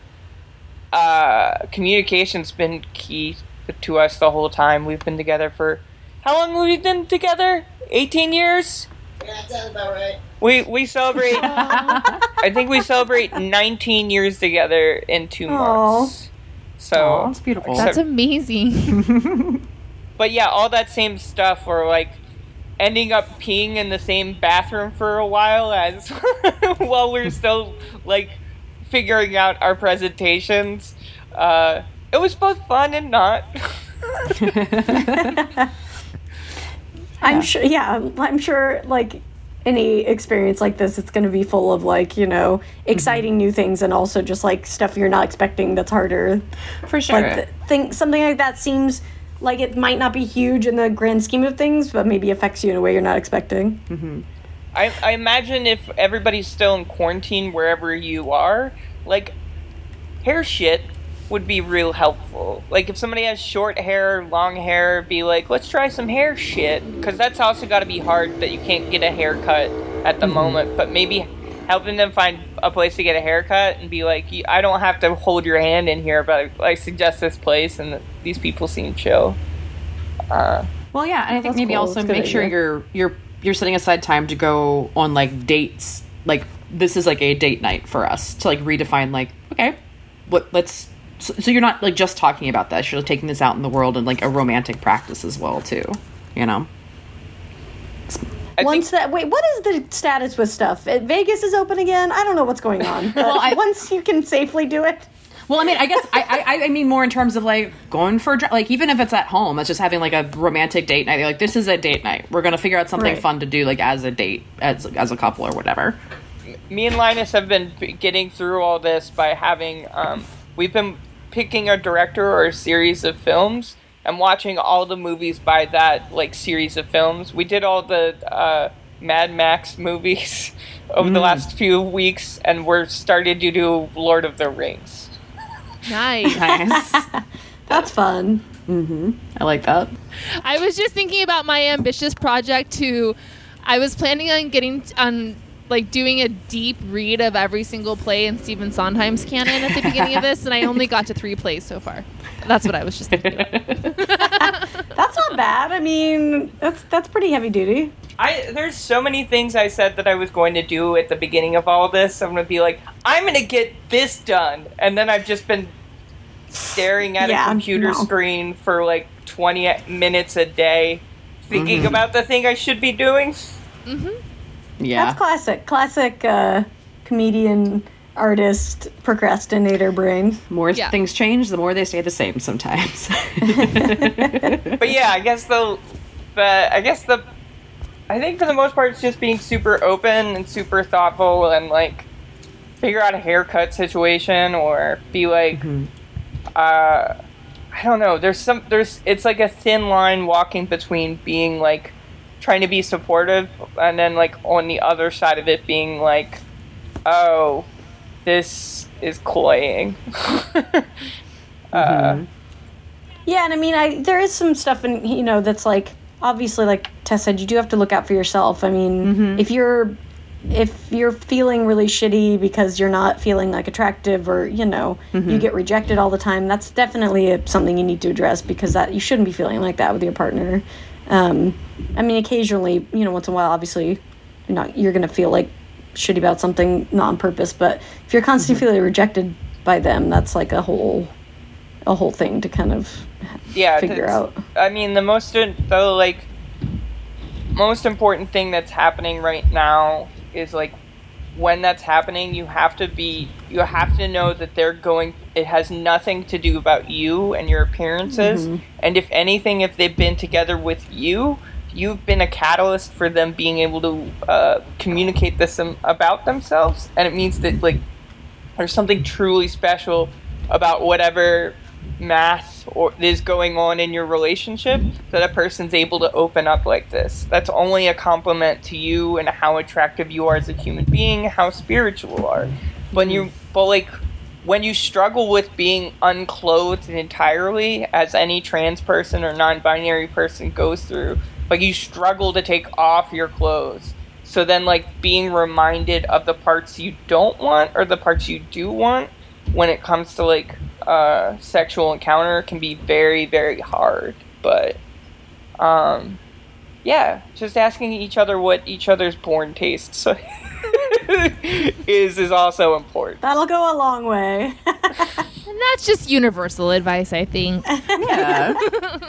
[SPEAKER 5] uh, communication's been key to us the whole time. We've been together for how long have we been together? Eighteen years.
[SPEAKER 6] That sounds about right.
[SPEAKER 5] We we celebrate. I think we celebrate 19 years together in two
[SPEAKER 1] Aw.
[SPEAKER 5] months. So
[SPEAKER 2] Aw, that's beautiful.
[SPEAKER 5] except-
[SPEAKER 3] That's amazing.
[SPEAKER 5] but yeah, all that same stuff. Or like ending up peeing in the same bathroom for a while as while we're still like figuring out our presentations. Uh, it was both fun and not.
[SPEAKER 1] I'm sure, yeah, I'm sure, like, any experience like this, it's going to be full of, like, you know, exciting new things and also just, like, stuff you're not expecting that's harder.
[SPEAKER 2] For sure.
[SPEAKER 1] Like, th- think something like that seems like it might not be huge in the grand scheme of things, but maybe affects you in a way you're not expecting. Mm-hmm.
[SPEAKER 5] I, I imagine if everybody's still in quarantine wherever you are, like hair shit would be real helpful. Like if somebody has short hair, long hair, be like, let's try some hair shit, because that's also got to be hard that you can't get a haircut at the mm-hmm. moment. But maybe helping them find a place to get a haircut and be like, I don't have to hold your hand in here, but I suggest this place, and these people seem chill. Uh,
[SPEAKER 2] Well, yeah, and I think maybe
[SPEAKER 1] cool.
[SPEAKER 2] also
[SPEAKER 1] That's a
[SPEAKER 2] make sure
[SPEAKER 1] idea.
[SPEAKER 2] you're you're you're setting aside time to go on like dates. Like this is like a date night for us to like redefine like okay, what let's so, so you're not like just talking about this. You're taking this out in the world and like a romantic practice as well too. You know.
[SPEAKER 5] I
[SPEAKER 1] once
[SPEAKER 5] think
[SPEAKER 1] that wait, what is the status with stuff? Uh, Vegas is open again. I don't know what's going on. But
[SPEAKER 2] I-
[SPEAKER 1] once you can safely do it,
[SPEAKER 2] Well, I mean, I guess I, I I mean more in terms of like going for a dri- like even if it's at home, it's just having like a romantic date night. Like this is a date night. We're gonna figure out something
[SPEAKER 1] Right.
[SPEAKER 2] fun to do like as a date as as a couple or whatever.
[SPEAKER 5] me and Linus have been getting through all this by having um, we've been picking a director or a series of films and watching all the movies by that like series of films. We did all the uh, Mad Max movies over the last few weeks, and we're started to do Lord of the Rings.
[SPEAKER 3] nice.
[SPEAKER 2] Nice.
[SPEAKER 1] that's fun.
[SPEAKER 2] I like that.
[SPEAKER 3] I was just thinking about my ambitious project to I was planning on getting on like doing a deep read of every single play in Stephen Sondheim's canon at the beginning of this and I only got to 3 plays so far. That's what I was just thinking about.
[SPEAKER 1] That's not bad. I mean, that's that's pretty heavy duty.
[SPEAKER 5] I there's so many things I said that I was going to do at the beginning of all this. I'm gonna be like, I'm gonna get this done, and then I've just been staring at
[SPEAKER 1] Yeah,
[SPEAKER 5] a computer
[SPEAKER 1] no.
[SPEAKER 5] screen for like 20 minutes a day, thinking mm-hmm. about the thing I should be doing. Mm-hmm.
[SPEAKER 2] Yeah.
[SPEAKER 1] That's classic. Classic uh, comedian, artist, procrastinator brain.
[SPEAKER 2] more
[SPEAKER 3] Yeah.
[SPEAKER 2] things change, the more they stay the same sometimes.
[SPEAKER 5] But yeah, I guess the, the I guess the, I think for the most part it's just being super open and super thoughtful and like figure out a haircut situation or be like, uh, I don't know. There's some there's it's like a thin line walking between being like trying to be supportive and then like on the other side of it being like, oh, this is cloying. uh, mm-hmm.
[SPEAKER 1] Yeah, and I mean, I there is some stuff in you know that's like obviously, like Tess said, you do have to look out for yourself. I mean, mm-hmm. if you're if you're feeling really shitty because you're not feeling like attractive or you know you mm-hmm. get rejected all the time, that's definitely a, something you need to address because that you shouldn't be feeling like that with your partner. Um, I mean, occasionally, you know, once in a while, obviously, you're not you're gonna feel like shitty about something not on purpose, but if you're constantly feeling rejected by them, that's like a whole a whole thing to kind of
[SPEAKER 5] yeah
[SPEAKER 1] figure out.
[SPEAKER 5] i mean the most though like most important thing that's happening right now is like when that's happening, you have to be you have to know that they're going it has nothing to do about you and your appearances. And if anything, if they've been together with you, you've been a catalyst for them being able to uh, communicate this um, about themselves, and it means that like there's something truly special about whatever math or is going on in your relationship that a person's able to open up like this. That's only a compliment to you and how attractive you are as a human being, how spiritual you are. When you but like when you struggle with being unclothed entirely as any trans person or non-binary person goes through, like you struggle to take off your clothes. So then like being reminded of the parts you don't want or the parts you do want when it comes to like uh, sexual encounter can be very very hard but um yeah just asking each other what each other's porn tastes is is also important
[SPEAKER 1] That'll go a long way.
[SPEAKER 3] And that's just universal advice, I think.
[SPEAKER 2] Yeah.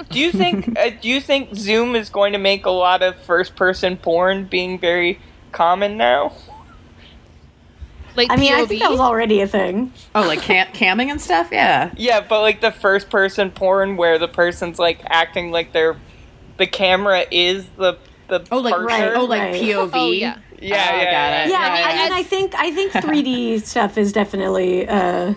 [SPEAKER 5] do you think uh, do you think zoom is going to make a lot of first person porn being very common now
[SPEAKER 3] Like
[SPEAKER 1] I mean, I think that was already a thing.
[SPEAKER 2] oh, like cam- camming and stuff. Yeah.
[SPEAKER 5] yeah but like the first person porn where the person's like acting like they're the camera is the the
[SPEAKER 2] Oh, like
[SPEAKER 5] partner.
[SPEAKER 1] Right.
[SPEAKER 2] Oh, like
[SPEAKER 1] right.
[SPEAKER 2] POV.
[SPEAKER 3] Oh, yeah.
[SPEAKER 5] yeah
[SPEAKER 2] Oh,
[SPEAKER 5] yeah,
[SPEAKER 2] got
[SPEAKER 5] yeah.
[SPEAKER 2] it.
[SPEAKER 1] Yeah, I mean,
[SPEAKER 2] Right.
[SPEAKER 1] I, mean, I think I think 3D stuff is definitely. Uh,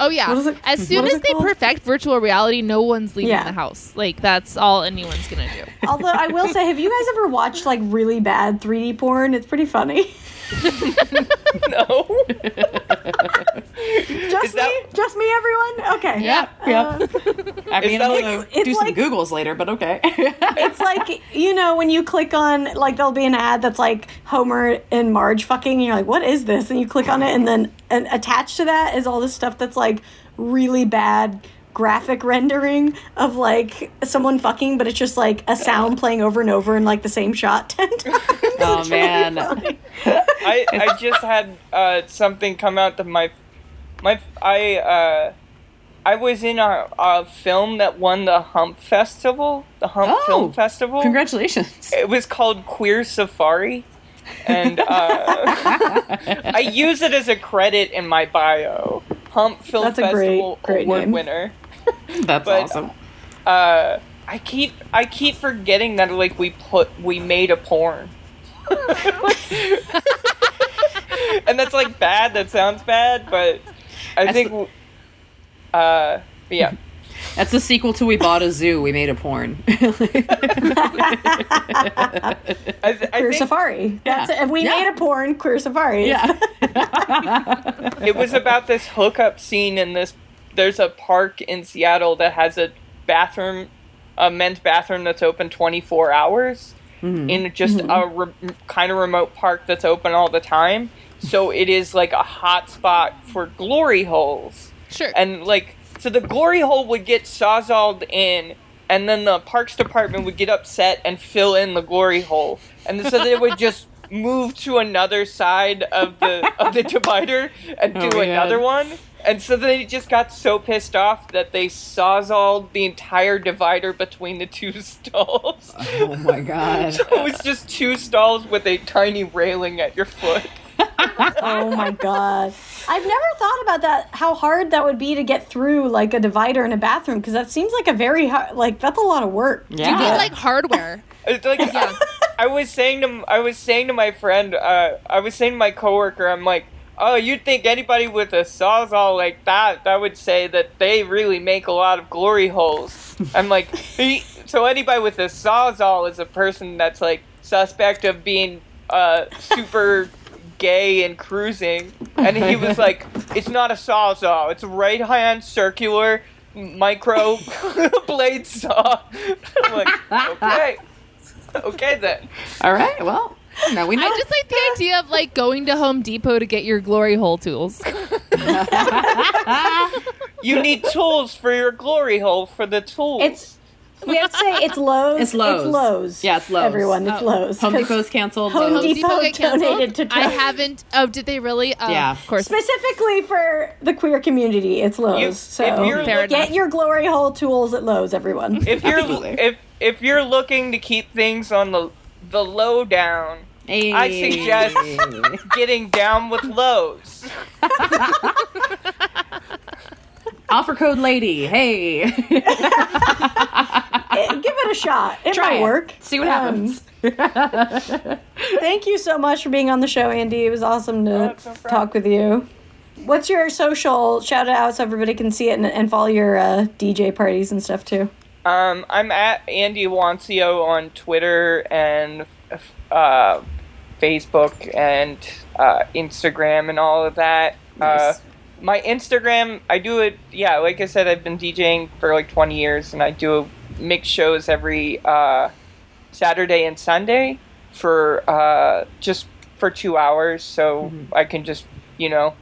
[SPEAKER 3] Oh yeah.
[SPEAKER 1] It-
[SPEAKER 3] As soon as they
[SPEAKER 1] called?
[SPEAKER 3] perfect virtual reality, no one's leaving
[SPEAKER 1] Yeah.
[SPEAKER 3] the house. Like that's all anyone's gonna do.
[SPEAKER 1] although I will say, have you guys ever watched like really bad 3D porn? It's pretty funny.
[SPEAKER 5] no
[SPEAKER 1] Just
[SPEAKER 5] that-
[SPEAKER 1] me, just me, everyone. Okay.
[SPEAKER 2] Yep.
[SPEAKER 1] Uh,
[SPEAKER 2] I mean, I'm
[SPEAKER 5] like-
[SPEAKER 2] gonna
[SPEAKER 1] It's
[SPEAKER 2] do some
[SPEAKER 1] like-
[SPEAKER 2] Googles later, but okay.
[SPEAKER 1] it's like you know when you click on like there'll be an ad that's like Homer and Marge fucking, and you're like, what is this? And you click on it, and then and attached to that is all this stuff that's like really bad graphic rendering of like someone fucking, but it's just like a sound playing over and over in like the same shot ten times.
[SPEAKER 2] oh
[SPEAKER 1] It's
[SPEAKER 2] man.
[SPEAKER 1] funny.
[SPEAKER 5] I, I just had uh, something come out of my my I uh, I was in a, a film that won the Hump Festival, the Hump
[SPEAKER 2] Oh,
[SPEAKER 5] Film Festival.
[SPEAKER 2] Congratulations.
[SPEAKER 5] It was called Queer Safari, and uh, I use it as a credit in my bio. Hump Film
[SPEAKER 1] That's a great-
[SPEAKER 5] Festival
[SPEAKER 1] great
[SPEAKER 5] award
[SPEAKER 1] name.
[SPEAKER 5] winner.
[SPEAKER 2] That's
[SPEAKER 5] But-
[SPEAKER 2] awesome.
[SPEAKER 5] Uh, I keep I keep forgetting that like we put we made a porn. and that's like bad. That sounds bad, but I
[SPEAKER 2] That's
[SPEAKER 5] think, uh, yeah.
[SPEAKER 2] That's the sequel to We Bought a Zoo. We made a porn.
[SPEAKER 5] I, th- I
[SPEAKER 1] Queer
[SPEAKER 5] think
[SPEAKER 1] Safari. That's it. If we
[SPEAKER 2] Yeah.
[SPEAKER 1] made a porn, Queer Safari.
[SPEAKER 2] yeah.
[SPEAKER 5] it was about this hookup scene in this. There's a park in Seattle that has a bathroom, a men's bathroom that's open 24 hours in just a re- kind of remote park that's open all the time. So it is like a hot spot for glory holes.
[SPEAKER 3] Sure.
[SPEAKER 5] and like so the glory hole would get sawzalled in and then the parks department would get upset and fill in the glory hole and so they would just move to another side of the of the divider and oh do
[SPEAKER 2] Oh, man.
[SPEAKER 5] another one and so they just got so pissed off that they sawzalled the entire divider between the two stalls
[SPEAKER 2] oh my god.
[SPEAKER 5] so it was just two stalls with a tiny railing at your foot
[SPEAKER 1] Oh my god. I've never thought about that. How hard that would be to get through like a divider in a bathroom because that seems like a very hard, like that's a lot of work.
[SPEAKER 2] Yeah.
[SPEAKER 3] you need like hardware.
[SPEAKER 5] It's like I was saying to I was saying to my friend, uh, I was saying to my coworker, I'm like, oh, you'd think anybody with a sawzall like that, that would say that they really make a lot of glory holes. I'm like, he, so anybody with a sawzall is a person that's like suspect of being uh, super gay and cruising. And he was like, it's not a sawzall, it's a right hand circular micro blade saw. I'm like, okay. Okay then.
[SPEAKER 2] All right. Well, now we know.
[SPEAKER 3] I just like the idea of like going to Home Depot to get your glory hole tools.
[SPEAKER 5] You need tools for your glory hole for the tools.
[SPEAKER 1] It's we have to say it's Lowe's.
[SPEAKER 2] It's Lowe's.
[SPEAKER 1] It's Lowe's.
[SPEAKER 2] Yeah, it's Lowe's.
[SPEAKER 1] Everyone, it's
[SPEAKER 3] Oh.
[SPEAKER 1] Lowe's.
[SPEAKER 2] Home
[SPEAKER 1] 'Cause
[SPEAKER 2] Depot's canceled.
[SPEAKER 1] Home
[SPEAKER 2] Lowe's-
[SPEAKER 1] Depot
[SPEAKER 3] get canceled?
[SPEAKER 1] donated to
[SPEAKER 3] I haven't. Oh, did they really? Oh,
[SPEAKER 2] Yeah.
[SPEAKER 3] of course.
[SPEAKER 1] Specifically for the queer community, it's Lowe's.
[SPEAKER 5] You-
[SPEAKER 1] so
[SPEAKER 5] if you're
[SPEAKER 3] Fair
[SPEAKER 5] looking,
[SPEAKER 1] get your glory hole tools at Lowe's, everyone.
[SPEAKER 5] if you're if if you're looking to keep things on the the low down,
[SPEAKER 2] Hey.
[SPEAKER 5] I suggest getting down with Lowe's.
[SPEAKER 2] offer code lady. Hey,
[SPEAKER 1] Give it a shot. It
[SPEAKER 2] try
[SPEAKER 1] might
[SPEAKER 2] it.
[SPEAKER 1] work.
[SPEAKER 2] See what
[SPEAKER 1] Um,
[SPEAKER 2] happens.
[SPEAKER 1] Thank you so much for being on the show, Andy. It was awesome to
[SPEAKER 5] Oh, no
[SPEAKER 1] talk with you. What's your social shout out so everybody can see it and, and follow your uh, DJ parties and stuff too?
[SPEAKER 5] Um, I'm at Andy Iwancio on Twitter and uh, Facebook and uh, Instagram and all of that. Uh,
[SPEAKER 2] Nice.
[SPEAKER 5] my Instagram, I do it. Yeah, like I said, I've been DJing for like 20 years, and I do mix shows every uh, Saturday and Sunday for uh, just for two hours, so I can just you know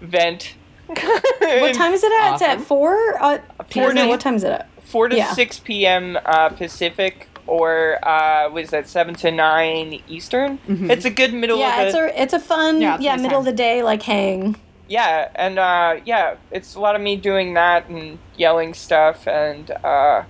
[SPEAKER 5] vent.
[SPEAKER 1] What time is it at? It's at four. Uh,
[SPEAKER 5] Four
[SPEAKER 1] no,
[SPEAKER 5] to-
[SPEAKER 1] what time is it at?
[SPEAKER 5] four to
[SPEAKER 1] Yeah.
[SPEAKER 5] six p.m. Uh, Pacific, or uh, was that seven to nine Eastern? It's a good middle
[SPEAKER 1] Yeah,
[SPEAKER 5] of
[SPEAKER 1] it's
[SPEAKER 5] the
[SPEAKER 1] a it's a fun
[SPEAKER 2] Yeah,
[SPEAKER 1] yeah,
[SPEAKER 2] it's a nice
[SPEAKER 1] middle of the day like hang.
[SPEAKER 5] yeah, and uh, yeah, it's a lot of me doing that and yelling stuff, and uh,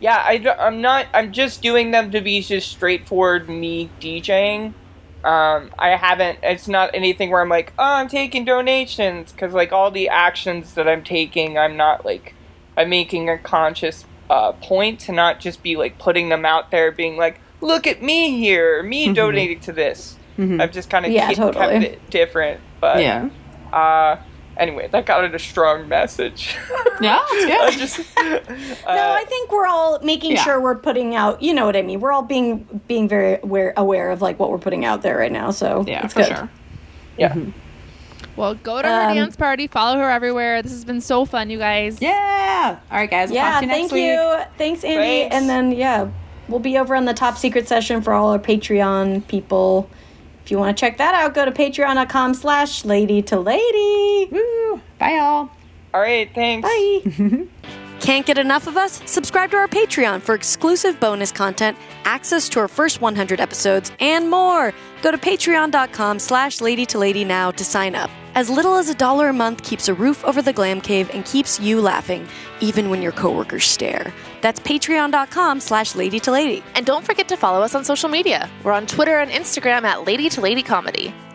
[SPEAKER 5] yeah, I, am not. I'm just doing them to be just straightforward me DJing. Um, I haven't. It's not anything where I'm like, oh, I'm taking donations because like all the actions that I'm taking, I'm not like, I'm making a conscious uh, point to not just be like putting them out there, being like, look at me here, me donating to this. I've just kind of
[SPEAKER 1] Yeah,
[SPEAKER 5] kept,
[SPEAKER 1] totally.
[SPEAKER 5] it different, but
[SPEAKER 2] yeah,
[SPEAKER 5] uh, anyway, that got at a strong message.
[SPEAKER 2] yeah, it's good.
[SPEAKER 5] I just, uh,
[SPEAKER 1] no, I think we're all making
[SPEAKER 2] yeah.
[SPEAKER 1] sure we're putting out. You know what I mean? We're all being being very aware aware of like what we're putting out there right now. So
[SPEAKER 2] yeah,
[SPEAKER 1] it's
[SPEAKER 2] for
[SPEAKER 1] good.
[SPEAKER 2] sure.
[SPEAKER 5] yeah.
[SPEAKER 3] Well, go to her
[SPEAKER 1] Um,
[SPEAKER 3] dance party. Follow her everywhere. This has been so fun, you guys.
[SPEAKER 2] Yeah. All right, guys. We'll
[SPEAKER 1] Yeah,
[SPEAKER 2] talk to you
[SPEAKER 1] thank
[SPEAKER 2] next week.
[SPEAKER 1] you. Thanks, Andy.
[SPEAKER 5] Thanks.
[SPEAKER 1] And then yeah, we'll be over on the top secret session for all our Patreon people. If you want to check that out, go to patreon.com slash lady to lady.
[SPEAKER 2] Woo. Bye, y'all.
[SPEAKER 5] All right, thanks.
[SPEAKER 1] Bye. Can't get enough of us? Subscribe to our Patreon for exclusive bonus content, access to our first 100 episodes, and more. Go to patreon.com slash lady to lady now to sign up. As little as a dollar a month keeps a roof over the glam cave and keeps you laughing, even when your coworkers stare. That's patreon.com slash lady to lady.
[SPEAKER 8] And don't forget to follow us on social media. We're on Twitter and Instagram at Lady to Lady Comedy.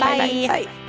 [SPEAKER 8] Bye.
[SPEAKER 1] Bye. Bye.